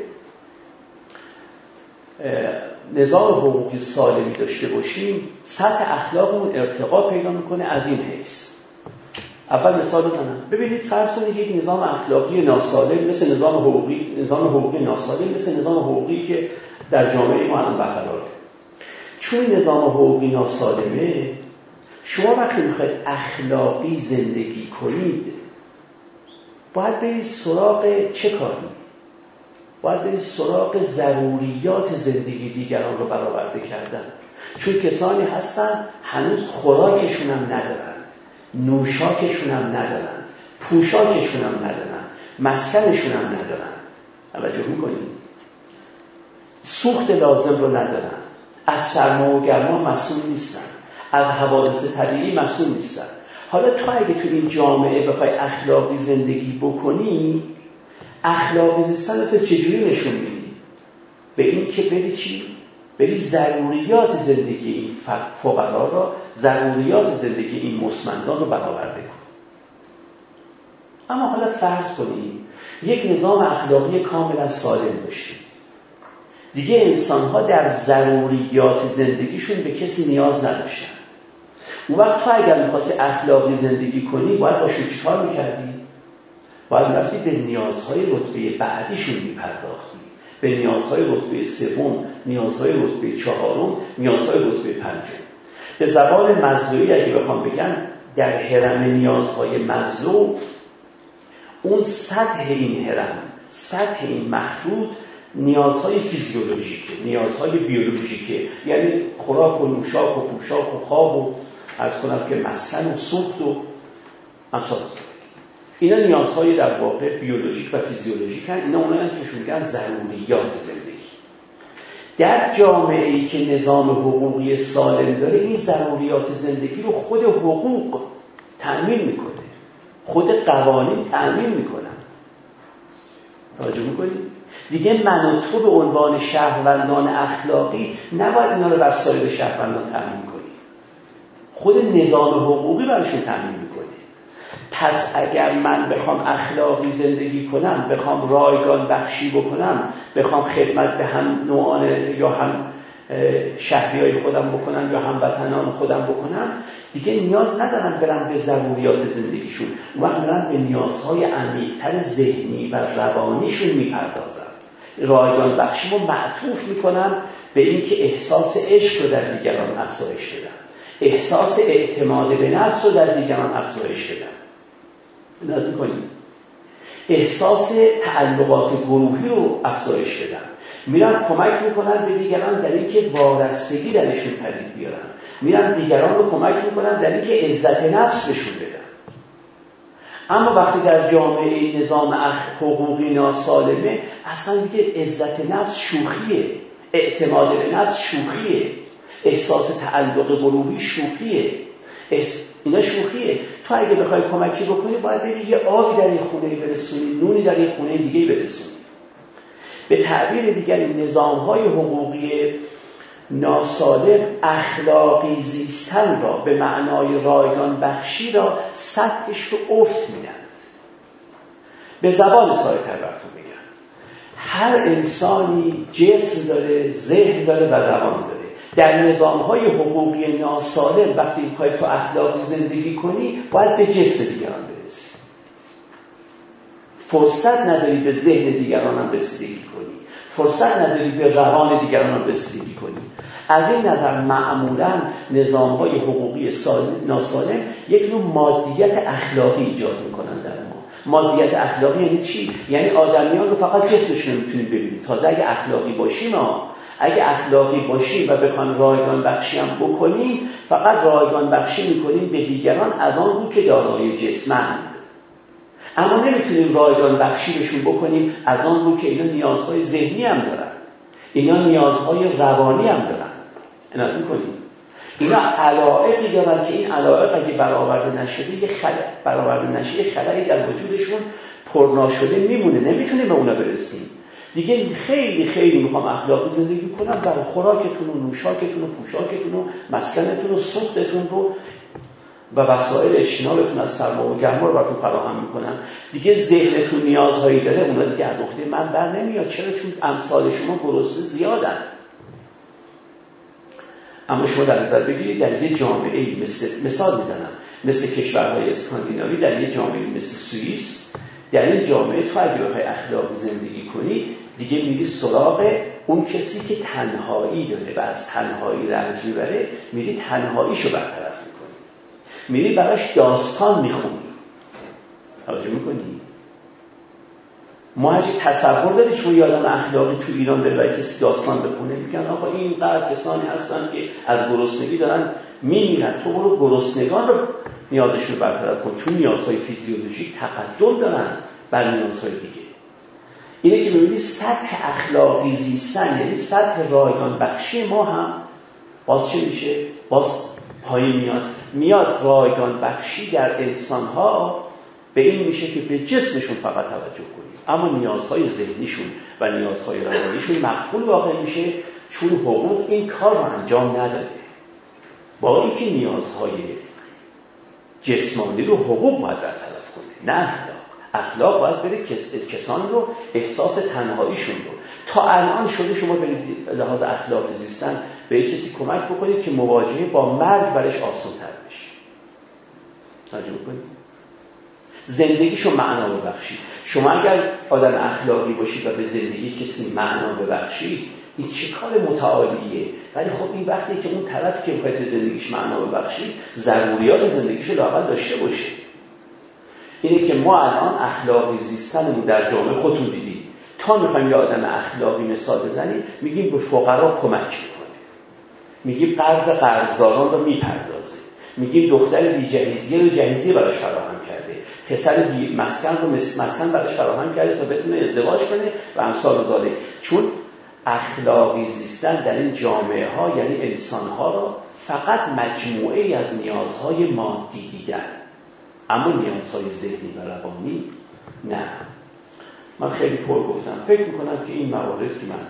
نظام حقوقی سالمی داشته باشیم سطح اخلاقمون ارتقا پیدا می‌کنه از این حیث. اول مثال بزنم. ببینید فرض کنید یک نظام اخلاقی ناسالم مثل نظام حقوقی نظام حقوقی ناسالم مثل نظام حقوقی که در جامعه ما الان برقراره. چون نظام حقوقی ناسالمه شما وقتی می‌خواید اخلاقی زندگی کنید باید برید سراغ چه کاری؟ باید برید سراغ ضروریات زندگی دیگران رو برآورده کردن. چون کسانی هستن هنوز خوراکشون هم ندارن. نوشاکشون هم ندارن پوشاکشون هم ندارن مسکنشون هم ندارن. توجه می‌کنیم سوخت لازم رو ندارن. از سرما و گرما مسئول نیستن. از حوادث طبیعی مسئول نیستن. حالا تو اگه تو این جامعه بخوای اخلاقی زندگی بکنی اخلاقی زیستن تو چجوری نشون میدی؟ به این که بری چی؟ بری ضروریات زندگی این فقرا را ضروریات زندگی این مسمندان رو برآورده کن. اما حالا فرض کنیم یک نظام اخلاقی کاملا سالم داشتیم. دیگه انسان ها در ضروریات زندگیشون به کسی نیاز نداشتن. اون وقت تو اگر می‌خواستی اخلاقی زندگی کنی باید با چیکار می‌کردی؟ باید رفتی به نیازهای رتبه بعدیشون میپرداختی. به نیازهای رتبه سوم نیازهای رتبه چهارم نیازهای رتبه پنجم. به زبان مزلوی اگه بخوام بگم در حرم نیازهای مزلو اون سطح این حرم سطح این مخلوط نیازهای فیزیولوژیکه نیازهای بیولوژیکه. یعنی خوراک و نوشاک و پوشاک و خواب و از کنم که مسکن و سوخت و امثال اینا نیازهای در واقع بیولوژیک و فیزیولوژیک هن اینا اونایی که میگن ضروریات زندگی. در جامعه ای که نظام حقوقی سالم داره این ضروریات زندگی رو خود حقوق تأمین می‌کنه. خود قوانین تأمین می‌کنند راجع می‌کنید دیگه من و تو به عنوان شهروندان اخلاقی نباید اینا رو بر سایر شهروندان تأمین کنیم. خود نظام حقوقی براشون تأمین می‌کنه پس اگر من بخوام اخلاقی زندگی کنم بخوام رایگان بخشی بکنم بخوام خدمت به هم نوعان یا هم شهری های خودم بکنم یا هم وطنان خودم بکنم دیگه نیاز ندارم برم به ضروریات زندگیشون. وقت برم به نیازهای عمیقتر ذهنی و روانیشون می‌پردازم. رایگان بخشی رو معطوف می‌کنم به اینکه احساس عشق رو در دیگران افزایش بدم. احساس اعتماد به نفس رو در دیگران افزایش بدم. می‌کنیم احساس تعلقات گروهی رو افزایش بدم میرن کمک می‌کنن به دیگران در اینکه وارستگی درشون پدید بیارن. میرن دیگران رو کمک می‌کنن در اینکه عزت نفس بهشون بدن. اما وقتی در جامعه نظام حقوقی ناسالمه اصلا دیگه عزت نفس شوخیه. اعتماد به نفس شوخیه. احساس تعلق گروهی شوخیه. اینا شوخیه. تو اگه بخوای کمکی بکنی باید بری یه آبی در این خونه برسونی نونی در این خونه دیگه برسونی. به تعبیر دیگری نظام های حقوقی ناسالم اخلاقی زیستن را به معنای رایگان بخشی را سطحش رو افت میدند به زبان سایه براتون میگم. هر انسانی جسم داره ذهن داره و روان داره. در نظام های حقوقی ناسالم وقتی می‌خوای تو اخلاقی زندگی کنی باید به جسم دیگران برسی. فرصت نداری به ذهن دیگران هم رسیدگی کنی. فرصت نداری به روان دیگران هم رسیدگی کنی. از این نظر معمولا نظام های حقوقی ناسالم یک نوع مادیت اخلاقی ایجاد می‌کنن در ما. مادیت اخلاقی یعنی چی؟ یعنی آدمیان رو فقط جسمشون می‌تونید ببینید تازه اگه اخلاقی باشیم ما اگه اخلاقی باشیم و بخوان رایگان بخشی هم بکنیم فقط رایگان بخشی می‌کنیم به دیگران از آن رو که دارای جسمند. اما نمی‌تونیم رایگان بخشی بهشون بکنیم از آن رو که اینا نیازهای ذهنی هم دارن. اینا نیازهای روانی هم دارن. اینا می‌کنیم. اینا علائقی دارن که این علائق اگه برآورده نشده یه خل... برآورده نشه یه در وجودشون پرناشده میمونه. نمی‌تونیم به اونا برسیم. دیگه خیلی خیلی می‌خوام اخلاقی زندگی کنم برای خوراکتون و نوشاکتون و پوشاکتون و مسکنتون و سوختتون رو و وسایل اجتنابتون از سرما و گرما رو براتون فراهم می‌کنن دیگه ذهنتون نیازهایی داره اونا دیگه از عهده من بر نمیاد. چرا؟ چون امثال شما گرسنه زیادند اما شما در نظر بگیرید در یه جامعه مثل مثال می‌زنم. مثل کشورهای اسکاندیناوی در یه جامعه مثل سوئیس در این جامعه تو اگه بخوای اخلاقی زندگی کنی دیگه میری سراغ اون کسی که تنهایی داره و از تنهایی رنج می‌بره میری تنهاییشو برطرف می‌کنی. میری براش داستان می‌خونی. توجه می‌کنی؟ ما هرچی تصور داری شما یادم اخلاقی تو ایران داره و کسی داستان بخونه میگن آقا این قدر کسانی هستن که از گرسنگی دارن میمیرن. تو برو گرسنگان رو نیازشون برطرف کن. چون نیازهای فیزیولوژیک تقدم دارن بر نیازهای دیگه. اینه که ببینید سطح اخلاقی زیستن یعنی سطح رایگان بخشی ما هم باز چه میشه؟ باز پایین میاد. میاد رایگان بخشی در انسان ها به این میشه که به جسمشون فقط توجه کنیم. اما نیازهای ذهنیشون و نیازهای روانیشون مقفول واقع میشه چون حقوق این کار رو انجام نداده. با اینکه نیازهای جسمانی رو حقوق باید برطرف کنه نه اخلاق باید بره کسان رو احساس تنهاییشون رو. تا الان شده شما برید لحاظ اخلاق زیستن به کسی کمک بکنید که مواجهه با مرگ برش آسان تر بشه. توجه بکنید. زندگیشو معنا ببخشید. شما اگر آدم اخلاقی باشید و به زندگی کسی معنا ببخشید این چه کار متعالیه؟ ولی خب این وقتی که اون طرف که می‌خواید به زندگیش معنا ببخشید ضروریات زندگیش لاقل داشته باشه. اینه که ما الان اخلاقی زیستنمون در جامعه خودتون دیدید تا می‌خوایم یه آدم اخلاقی مثال بزنیم میگیم به فقرا کمک می‌کنه. میگیم قرض قرضداران رو می‌پردازه. میگیم دختر بیجهیزیه رو جهیزیه براش فراهم کرده. پسر بی مسکن رو مسکن براش فراهم کرده تا بتونه ازدواج کنه و امثال زاله چون اخلاقی زیستن در این جامعه ها یعنی انسان ها را فقط مجموعه از نیازهای مادی دیدن. اما نیازهای ذهنی و روانی؟ نه. من خیلی پر گفتم. فکر می‌کنم که این موارد که من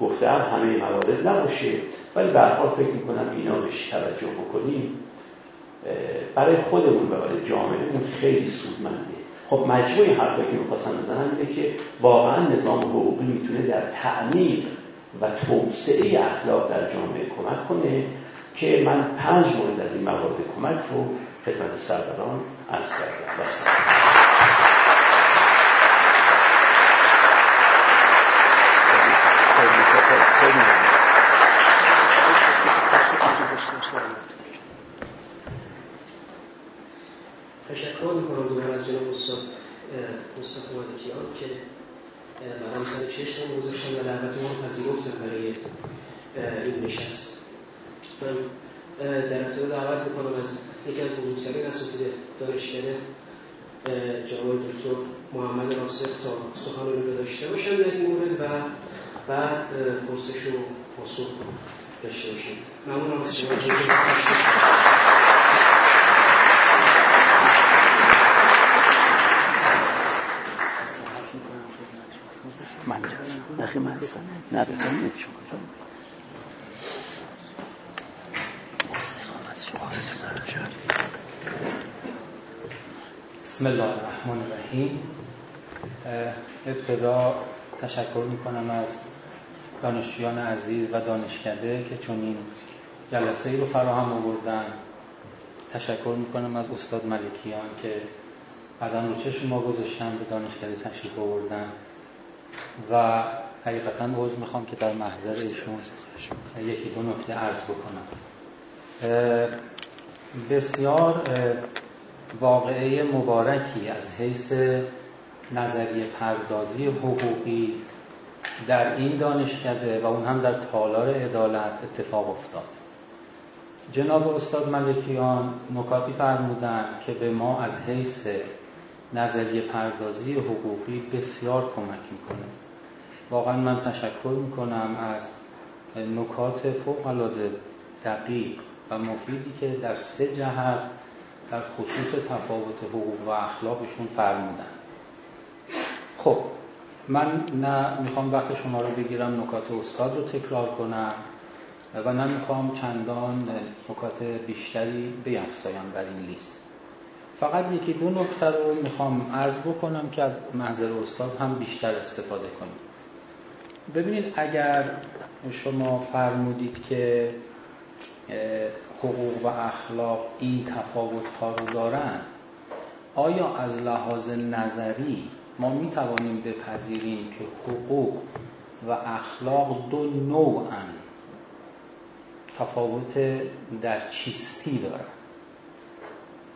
گفتم همه موارد نباشه ولی به فکر می‌کنم اینا بهش توجه بکنیم. برای خودمون و برای جامعهمون خیلی سودمنده خب مجموع حرفایی که می‌خواستم بزنم اینه که واقعا نظام حقوقی می‌تونه در تعمیق و توسعه اخلاق در جامعه کمک کنه. که من پنج مورد از این موارد کمک رو خدمت سرداران عرض کردم. تشکر می‌کنم دوباره از جناب استاد مصطفی مالکیان که برام سر چشم گذاشتن و دعوت ما پذیرفتن برای این نشست. من در ابتدا دعوت می‌کنم از یکی از بزرگترین اساتید دانشکده جناب دکتر محمد ناصر تا سخن رو داشته باشم در این مورد و بعد پرسش و پاسخ داشته باشیم ممنونم از شما. من نخی من نه بفرمید شما بسم الله الرحمن الرحیم. ابتدا تشکر می‌کنم از دانشجویان عزیز و دانشکده که چون این جلسه ای رو فراهم آوردن تشکر می‌کنم از استاد ملکیان که بعدا رو چشم ما گذاشتن به دانشکده تشریف آوردن و حقیقتا عوض می‌خوام که در محضر ایشون یکی دو نکته عرض بکنم. بسیار واقعه مبارکی از حیث نظریه پردازی حقوقی در این دانشکده و اون هم در تالار عدالت اتفاق افتاد. جناب استاد ملکیان نکاتی فرمودن که به ما از حیث نظریه پردازی حقوقی بسیار کمک می‌کنه. واقعا من تشکر می‌کنم از نکات فوق العاده دقیق و مفیدی که در سه جهت در خصوص تفاوت حقوق و اخلاقشون فرمودن. خب من نه می‌خوام وقت شما رو بگیرم نکات استاد رو تکرار کنم و نه می‌خوام چندان نکات بیشتری بیافزایم بر این لیست. فقط یکی دو نکته رو می‌خوام عرض بکنم که از محضر استاد هم بیشتر استفاده کنیم. ببینید اگر شما فرمودید که حقوق و اخلاق این تفاوت ها رو دارن؟ آیا از لحاظ نظری ما می توانیم بپذیریم که حقوق و اخلاق دو نوعن؟ تفاوت در چیستی دارن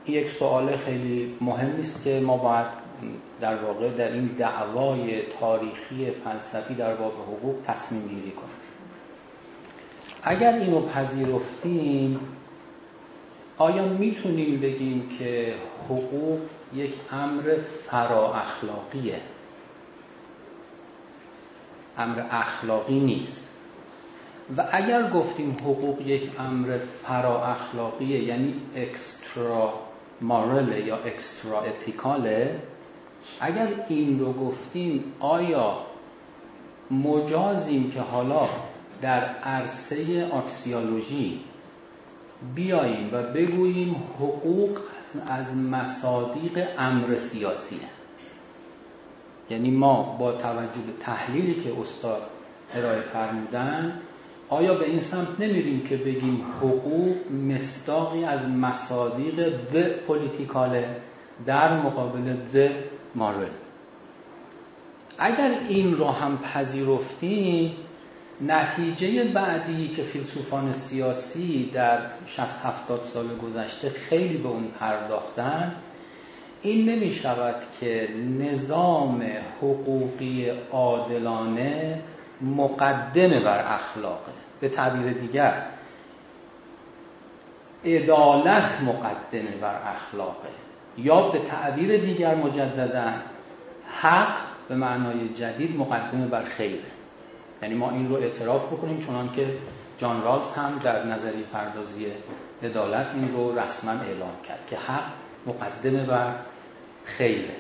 یک سوال خیلی مهمی است که ما باید در واقع در این دعوای تاریخی فلسفی در باب حقوق تصمیم گیری کنیم. اگر اینو پذیرفتیم آیا می‌تونیم بگیم که حقوق یک امر فرا اخلاقیه؟ امر اخلاقی نیست. و اگر گفتیم حقوق یک امر فرا اخلاقیه یعنی اکسترا مارله یا اکسترا اتیکاله اگر این رو گفتیم آیا مجازیم که حالا در عرصه آکسیولوژی بیاییم و بگوییم حقوق از مصادیق امر سیاسیه یعنی ما با توجه به تحلیلی که استاد ارائه فرمودن آیا به این سمت نمیریم که بگیم حقوق مستاقی از مصادیق و پولیتیکاله در مقابل و مارل اگر این رو هم پذیرفتیم نتیجه بعدی که فیلسوفان سیاسی در 60 70 سال گذشته خیلی به اون پرداختن این نمی شود که نظام حقوقی عادلانه مقدمه بر اخلاقه. به تعبیر دیگر عدالت مقدمه بر اخلاقه. یا به تعبیر دیگر مجددا حق به معنای جدید مقدمه بر خیره. یعنی ما این رو اعتراف بکنیم چونان که جان رالز هم در نظری پردازی عدالت این رو رسما اعلام کرد که حق مقدمه بر خیره.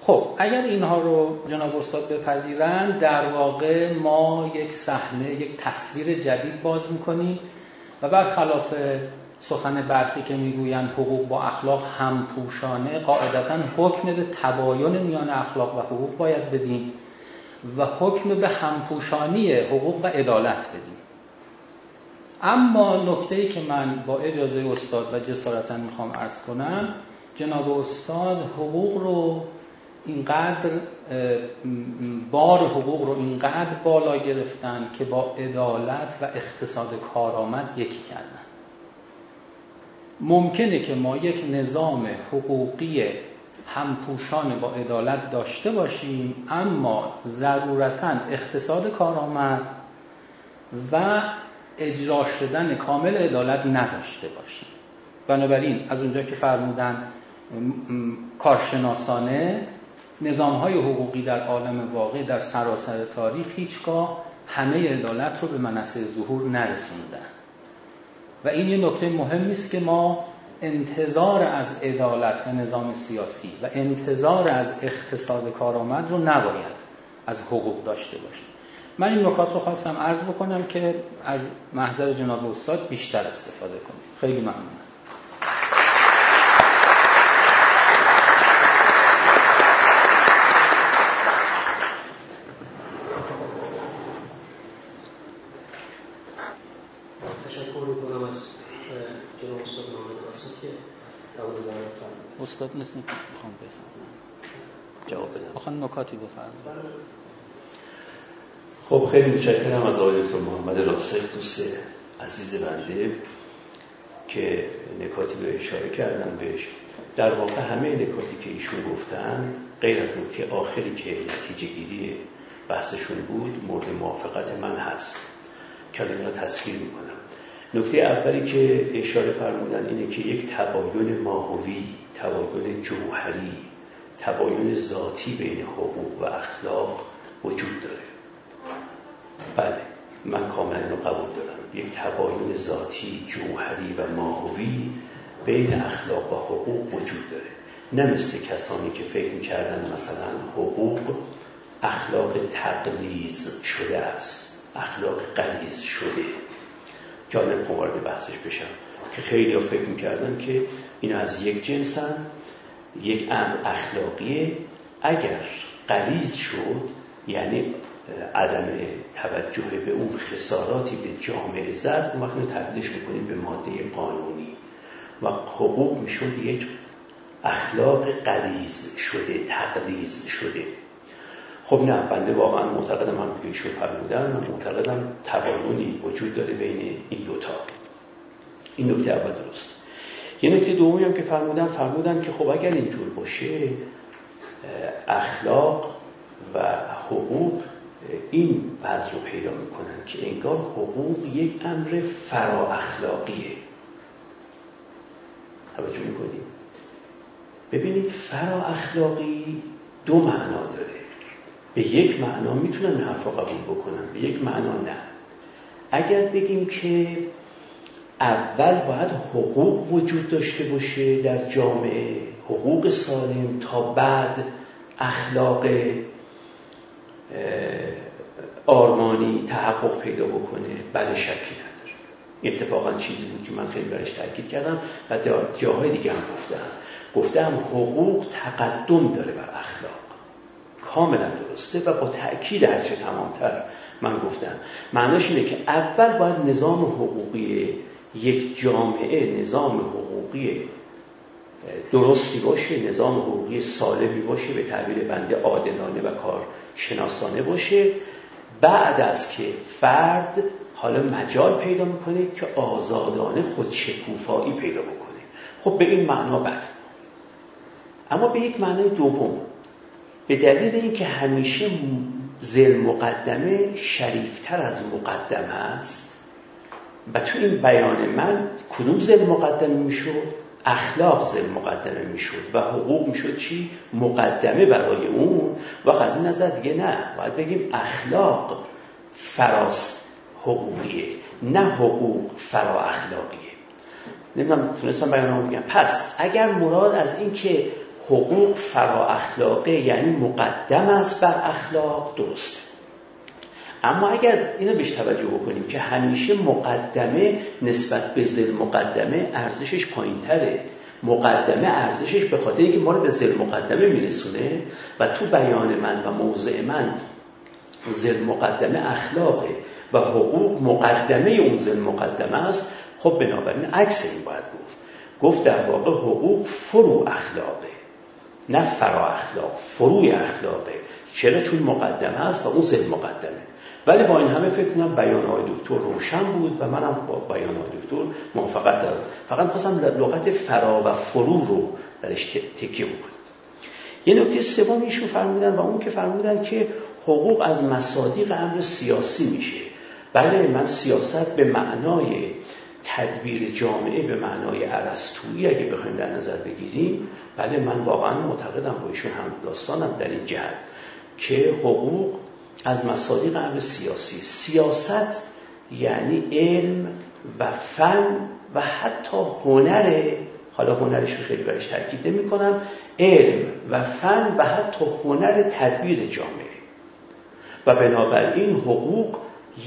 خب اگر اینها رو جناب استاد بپذیرند در واقع ما یک صحنه یک تصویر جدید باز می‌کنیم و بر خلاف سخن برخی که می‌گویند حقوق با اخلاق همپوشانه قاعدتا حکم به تباین میان اخلاق و حقوق باید بدیم. و حکم به همپوشانی حقوق و عدالت بدیم. اما نکته ای که من با اجازه استاد و جسارتا می‌خوام ارز کنم جناب استاد حقوق رو اینقدر بار حقوق رو اینقدر بالا گرفتن که با عدالت و اقتصاد کارآمد یکی کردن. ممکنه که ما یک نظام حقوقی همپوشان با عدالت داشته باشیم اما ضرورتا اقتصاد کارآمد و اجرا شدن کامل عدالت نداشته باشیم. بنابراین از اونجا که فرمودن کارشناسانه نظام های حقوقی در عالم واقع در سراسر تاریخ هیچگاه همه عدالت رو به منصه ظهور نرسوندن. و این یه نکته مهمی است که ما انتظار از عدالت و نظام سیاسی و انتظار از اقتصاد کارآمد رو نباید از حقوق داشته باشیم. من این نکات رو خواستم عرض بکنم که از محضر جناب استاد بیشتر استفاده کنیم خیلی ممنونم. مثل می‌خوام بفهمم. جواب بدم. بخوام نکاتی بفرمایید. خب خیلی متشکرم از آقای دکتر محمد راسخ دوست عزیز بنده که نکاتی به اشاره کردن بهش. در واقع همه نکاتی که ایشون گفتند غیر از نکته آخری که نتیجه گیری بحثشون بود مورد موافقت من هست. کلمه را تصویر می‌کنم. نکته اولی که اشاره فرمودن اینه که یک تباین ماهوی تباین جوهری تباین ذاتی بین حقوق و اخلاق وجود داره. بله من کاملا اینو قبول دارم. یک تباین ذاتی جوهری و ماهوی بین اخلاق و حقوق وجود داره. نه مثل کسانی که فکر می‌کردن مثلا حقوق اخلاق تقلیز شده است اخلاق قلیز شده. که آنه وارد بحثش بشم. که خیلی ها فکر می‌کردن که اینا از یک جنسن یک امر اخلاقیه. اگر قلیز شد یعنی عدم توجه به اون خساراتی به جامعه زد اون وقت تبدیلش می‌کنیم به ماده قانونی. و حقوق می‌شد یک اخلاق قلیز شده تقلیز شده. خب نه بنده واقعا معتقدم من که ایشون فرمودن من معتقدم تباینی وجود داره بین این دوتا. این نکته اول درست. یه نکته دومی هم که فرمودن فرمودن که خب اگر اینجور باشه اخلاق و حقوق این بعض رو پیدا می‌کنن که انگار حقوق یک امر فرا اخلاقیه. توجه می‌کنیم ببینید فرا اخلاقی دو معنا داره. به یک معنا می‌تونن حرف قبول بکنن به یک معنا نه. اگر بگیم که اول باید حقوق وجود داشته باشه در جامعه. حقوق سالم تا بعد اخلاق آرمانی تحقق پیدا بکنه. بله شکی نداره. اتفاقا چیزی بود که من خیلی برش تاکید کردم. و جاهای دیگه هم گفتم. گفتم حقوق تقدم داره بر اخلاق. کاملا درسته و با تأکید هرچه تمامتر من گفتم. معناش اینه که اول باید نظام حقوقی یک جامعه نظام حقوقی درستی باشه نظام حقوقی سالمی باشه به تعبیر بنده عادلانه و کارشناسانه باشه. بعد از که فرد حالا مجال پیدا می‌کنه که آزادانه خود شکوفایی پیدا بکنه. خب به این معنا بله اما به یک معنای دوم. به دلیل اینکه همیشه زل مقدمه شریفتر از مقدمه است و تو این بیان من کدوم زل مقدمه می‌شد؟ اخلاق زل مقدمه می‌شد. و حقوق می‌شد چی؟ مقدمه برای اون. و از این نظر دیگه نه. باید بگیم اخلاق فراس حقوقیه. نه حقوق فرا اخلاقیه. نمی‌دونم تونستم بیان بگم. پس اگر مراد از این که حقوق فرا اخلاقه یعنی مقدم است بر اخلاق درسته. اما اگر اینو بهش توجه بکنیم که همیشه مقدمه نسبت به زل مقدمه ارزشش پایین تره مقدمه ارزشش به خاطر اینکه ما رو به زل مقدمه میرسونه و تو بیان من و موضع من زل مقدمه اخلاقه و حقوق مقدمه اون زل مقدمه است خب بنابراین عکس این باید گفت. گفت در واقع حقوق فرو اخلاقه نه فرا اخلاق فروی اخلاقه. چرا؟ چون مقدمه است و اون زل مقدمه. ولی با این همه فکر کنم بیان آقای دکتر روشن بود و منم با بیان آقای دکتر موافقت دارم. فقط خواستم لغت فرا و فرو رو درش تکیه بکنم. یه نکته سوم ایشون فرمودن و اون که فرمودن که حقوق از مصادیق امر سیاسی میشه. بله من سیاست به معنای تدبیر جامعه به معنای عرستویی اگه بخوایم در نظر بگیریم بله من واقعا معتقدم با ایشون هم داستانم در این جهت که حقوق از مصادیق امر سیاسی. سیاست یعنی علم و فن و حتی هنر. حالا هنرش رو خیلی برش تاکید نمی کنم. علم و فن و حتی هنر تدبیر جامعه. و بنابراین حقوق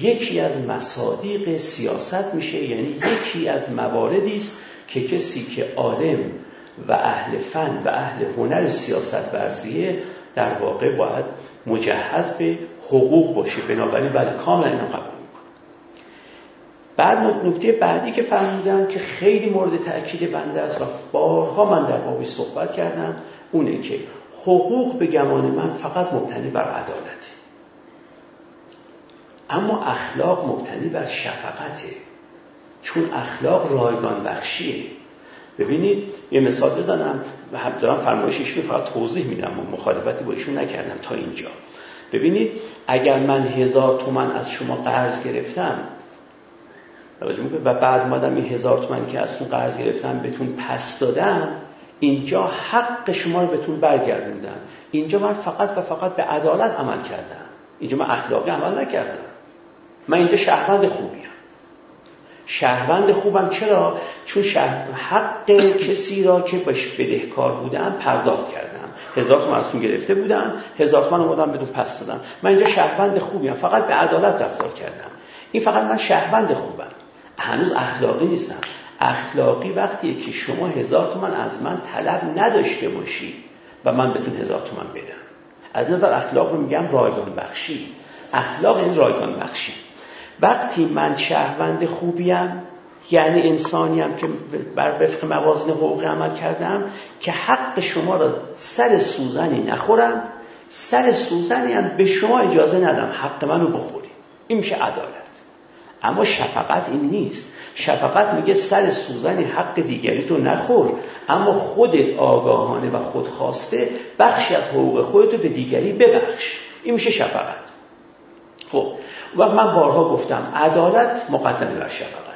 یکی از مصادیق سیاست میشه. یعنی یکی از مواردی است که کسی که عالم و اهل فن و اهل هنر سیاست ورزیه در واقع باید مجهز به حقوق باشه. بنابراین بله کاملا اینو قبول می‌کنم. بعد نکته بعدی که فرمودن که خیلی مورد تاکید بنده است و بارها من در بابی صحبت کردم اونه که حقوق به گمان من فقط مبتنی بر عدالته. اما اخلاق مبتنی بر شفقته. چون اخلاق رایگان بخشیه. ببینید یه مثال بزنم. و دارم فرمایش فقط توضیح میدم و مخالفتی با ایشون نکردم تا اینجا. ببینید اگر من هزار تومن از شما قرض گرفتم و بعد اومدم این هزار تومن که از تو قرض گرفتم بهتون پس دادم اینجا حق شما رو بهتون برگردوندم. اینجا من فقط و فقط به عدالت عمل کردم. اینجا من اخلاقی عمل نکردم. من اینجا شهروند خوبیم. شهروند خوبم چرا؟ چون شهر... حق کسی را که بهش بدهکار بودم پرداخت کردم. هزار تومن از گرفته بودم هزار تومن اومدم بدون پس دادم من اینجا شهروند خوبیم فقط به عدالت رفتار کردم. این فقط من شهروند خوبم. هنوز اخلاقی نیستم. اخلاقی وقتیه که شما هزار تومن از من طلب نداشته باشید و من بهتون هزار تومن بدم. از نظر اخلاق میگم رایگان بخشی. اخلاق این رایگان بخشی. وقتی من شهروند خوبیم یعنی انسانی هم که بر وفق موازن حقوقی عمل کردم که حق شما را سر سوزنی نخورم سر سوزنی هم به شما اجازه ندم حق منو بخورید. این میشه عدالت. اما شفقت این نیست. شفقت میگه سر سوزنی حق دیگری تو نخور اما خودت آگاهانه و خودخواسته بخشی از حقوق خودتو به دیگری ببخش. این میشه شفقت. خب و من بارها گفتم عدالت مقدمه بر شفقت.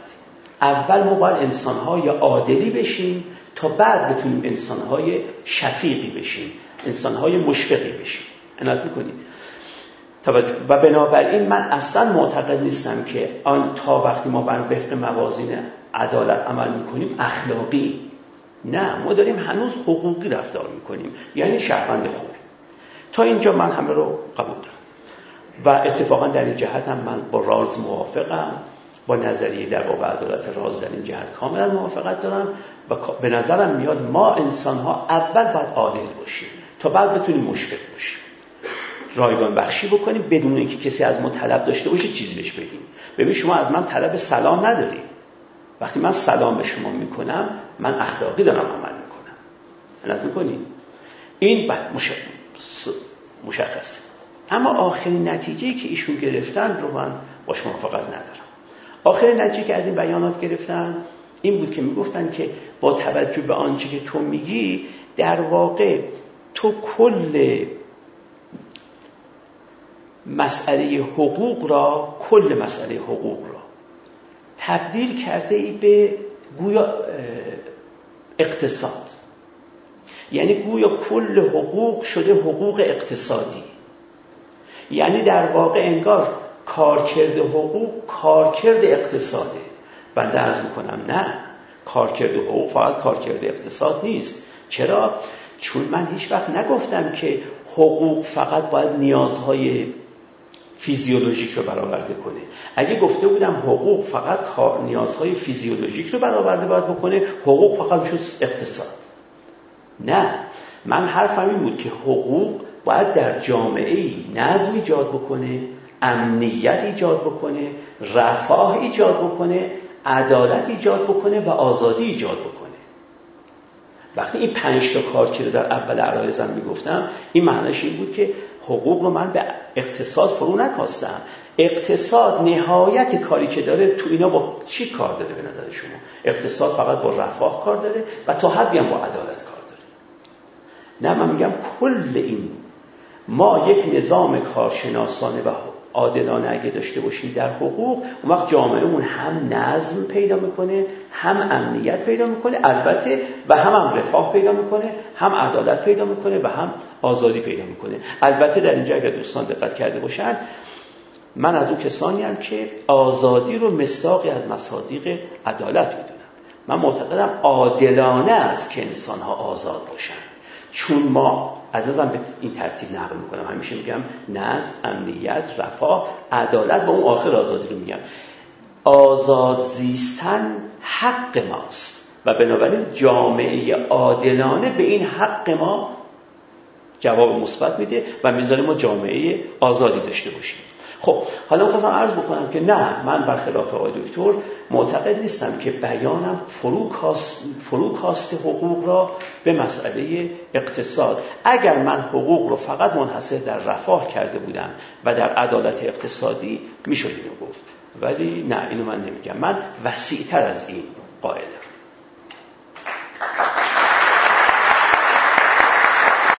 اول ما باید انسانهای عادلی بشیم تا بعد بتونیم انسانهای شفیقی بشیم انسانهای مشفقی بشیم. عنایت می‌کنید. و بنابراین من اصلا معتقد نیستم که آن تا وقتی ما بر وفق موازین عدالت عمل می‌کنیم اخلاقی. نه ما داریم هنوز حقوقی رفتار می‌کنیم یعنی شهروند خوب تا اینجا من همه رو قبول دارم. و اتفاقا در این جهت هم من با راز موافقم. با نظریه در باب عدالت راز در این جهت کاملا موافقت دارم و به نظرم میاد ما انسان ها اول باید عادل باشیم تا بعد بتونیم مشفق باشیم. رایگان بخشی بکنیم بدون اینکه کسی از ما طلب داشته باشه چیزی بهش بگیم. ببین شما از من طلب سلام نداری. وقتی من سلام به شما می‌کنم من اخلاقی دارم عمل می‌کنم. علت می‌کنید این مشخصه. اما آخرین نتیجه که ایشون گرفتن رو من باش موافقت ندارم. آخر نتیجه که از این بیانات گرفتن این بود که می‌گفتن که با توجه به آنچه که تو میگی در واقع تو کل مسئله حقوق را کل مسئله حقوق را تبدیل کرده ای به گویا اقتصاد. یعنی گویا کل حقوق شده حقوق اقتصادی. یعنی در واقع انگار کارکرد حقوق کارکرد اقتصاده. بنده ارز می‌کنم نه. کارکرد حقوق فقط کارکرد اقتصاد نیست. چرا؟ چون من هیچ وقت نگفتم که حقوق فقط باید نیازهای فیزیولوژیک رو برآورده کنه. اگه گفته بودم حقوق فقط نیازهای فیزیولوژیک رو برآورده باید بکنه حقوق فقط می‌شد اقتصاد. نه. من حرفم این بود که حقوق باید در جامعه ای نظم ایجاد بکنه امنیت ایجاد بکنه رفاه ایجاد بکنه عدالت ایجاد بکنه و آزادی ایجاد بکنه. وقتی این پنج تا کار که در اول عرایزم می‌گفتم این معنیش این بود که حقوق رو من به اقتصاد فرو نکاستم. اقتصاد نهایت کاری که داره تو اینا با چی کار داره به نظر شما؟ اقتصاد فقط با رفاه کار داره و تا حدی هم با عدالت کار داره. نه من میگم کل این ما یک نظام کارشناسانه و عادلانه اگه داشته باشیم در حقوق اون وقت جامعهمون هم نظم پیدا می‌کنه هم امنیت پیدا می‌کنه البته و هم, هم رفاه پیدا می‌کنه هم عدالت پیدا می‌کنه و هم آزادی پیدا می‌کنه. البته در اینجا اگر دوستان دقت کرده باشن من از اون کسانی هم که آزادی رو مستاقی از مصادیق عدالت می‌دونم. من معتقدم عادلانه است که انسان ها آزاد باشن. چون ما از نظرم به این ترتیب نقل می‌کنم. همیشه میگم نظم امنیت رفاه عدالت و اون آخر آزادی رو میگم. آزاد زیستن حق ماست. و بنابراین جامعه عادلانه به این حق ما جواب مثبت میده و می‌ذاره ما جامعه آزادی داشته باشیم. خب حالا می‌خواستم عرض بکنم که نه من برخلاف آقای دکتر معتقد نیستم که بیانم فرو کاست حقوق را به مسئله اقتصاد. اگر من حقوق رو فقط منحصر در رفاه کرده بودم و در عدالت اقتصادی می‌شد اینو گفت. ولی نه اینو من نمیگم. من وسیعتر از این قائلم.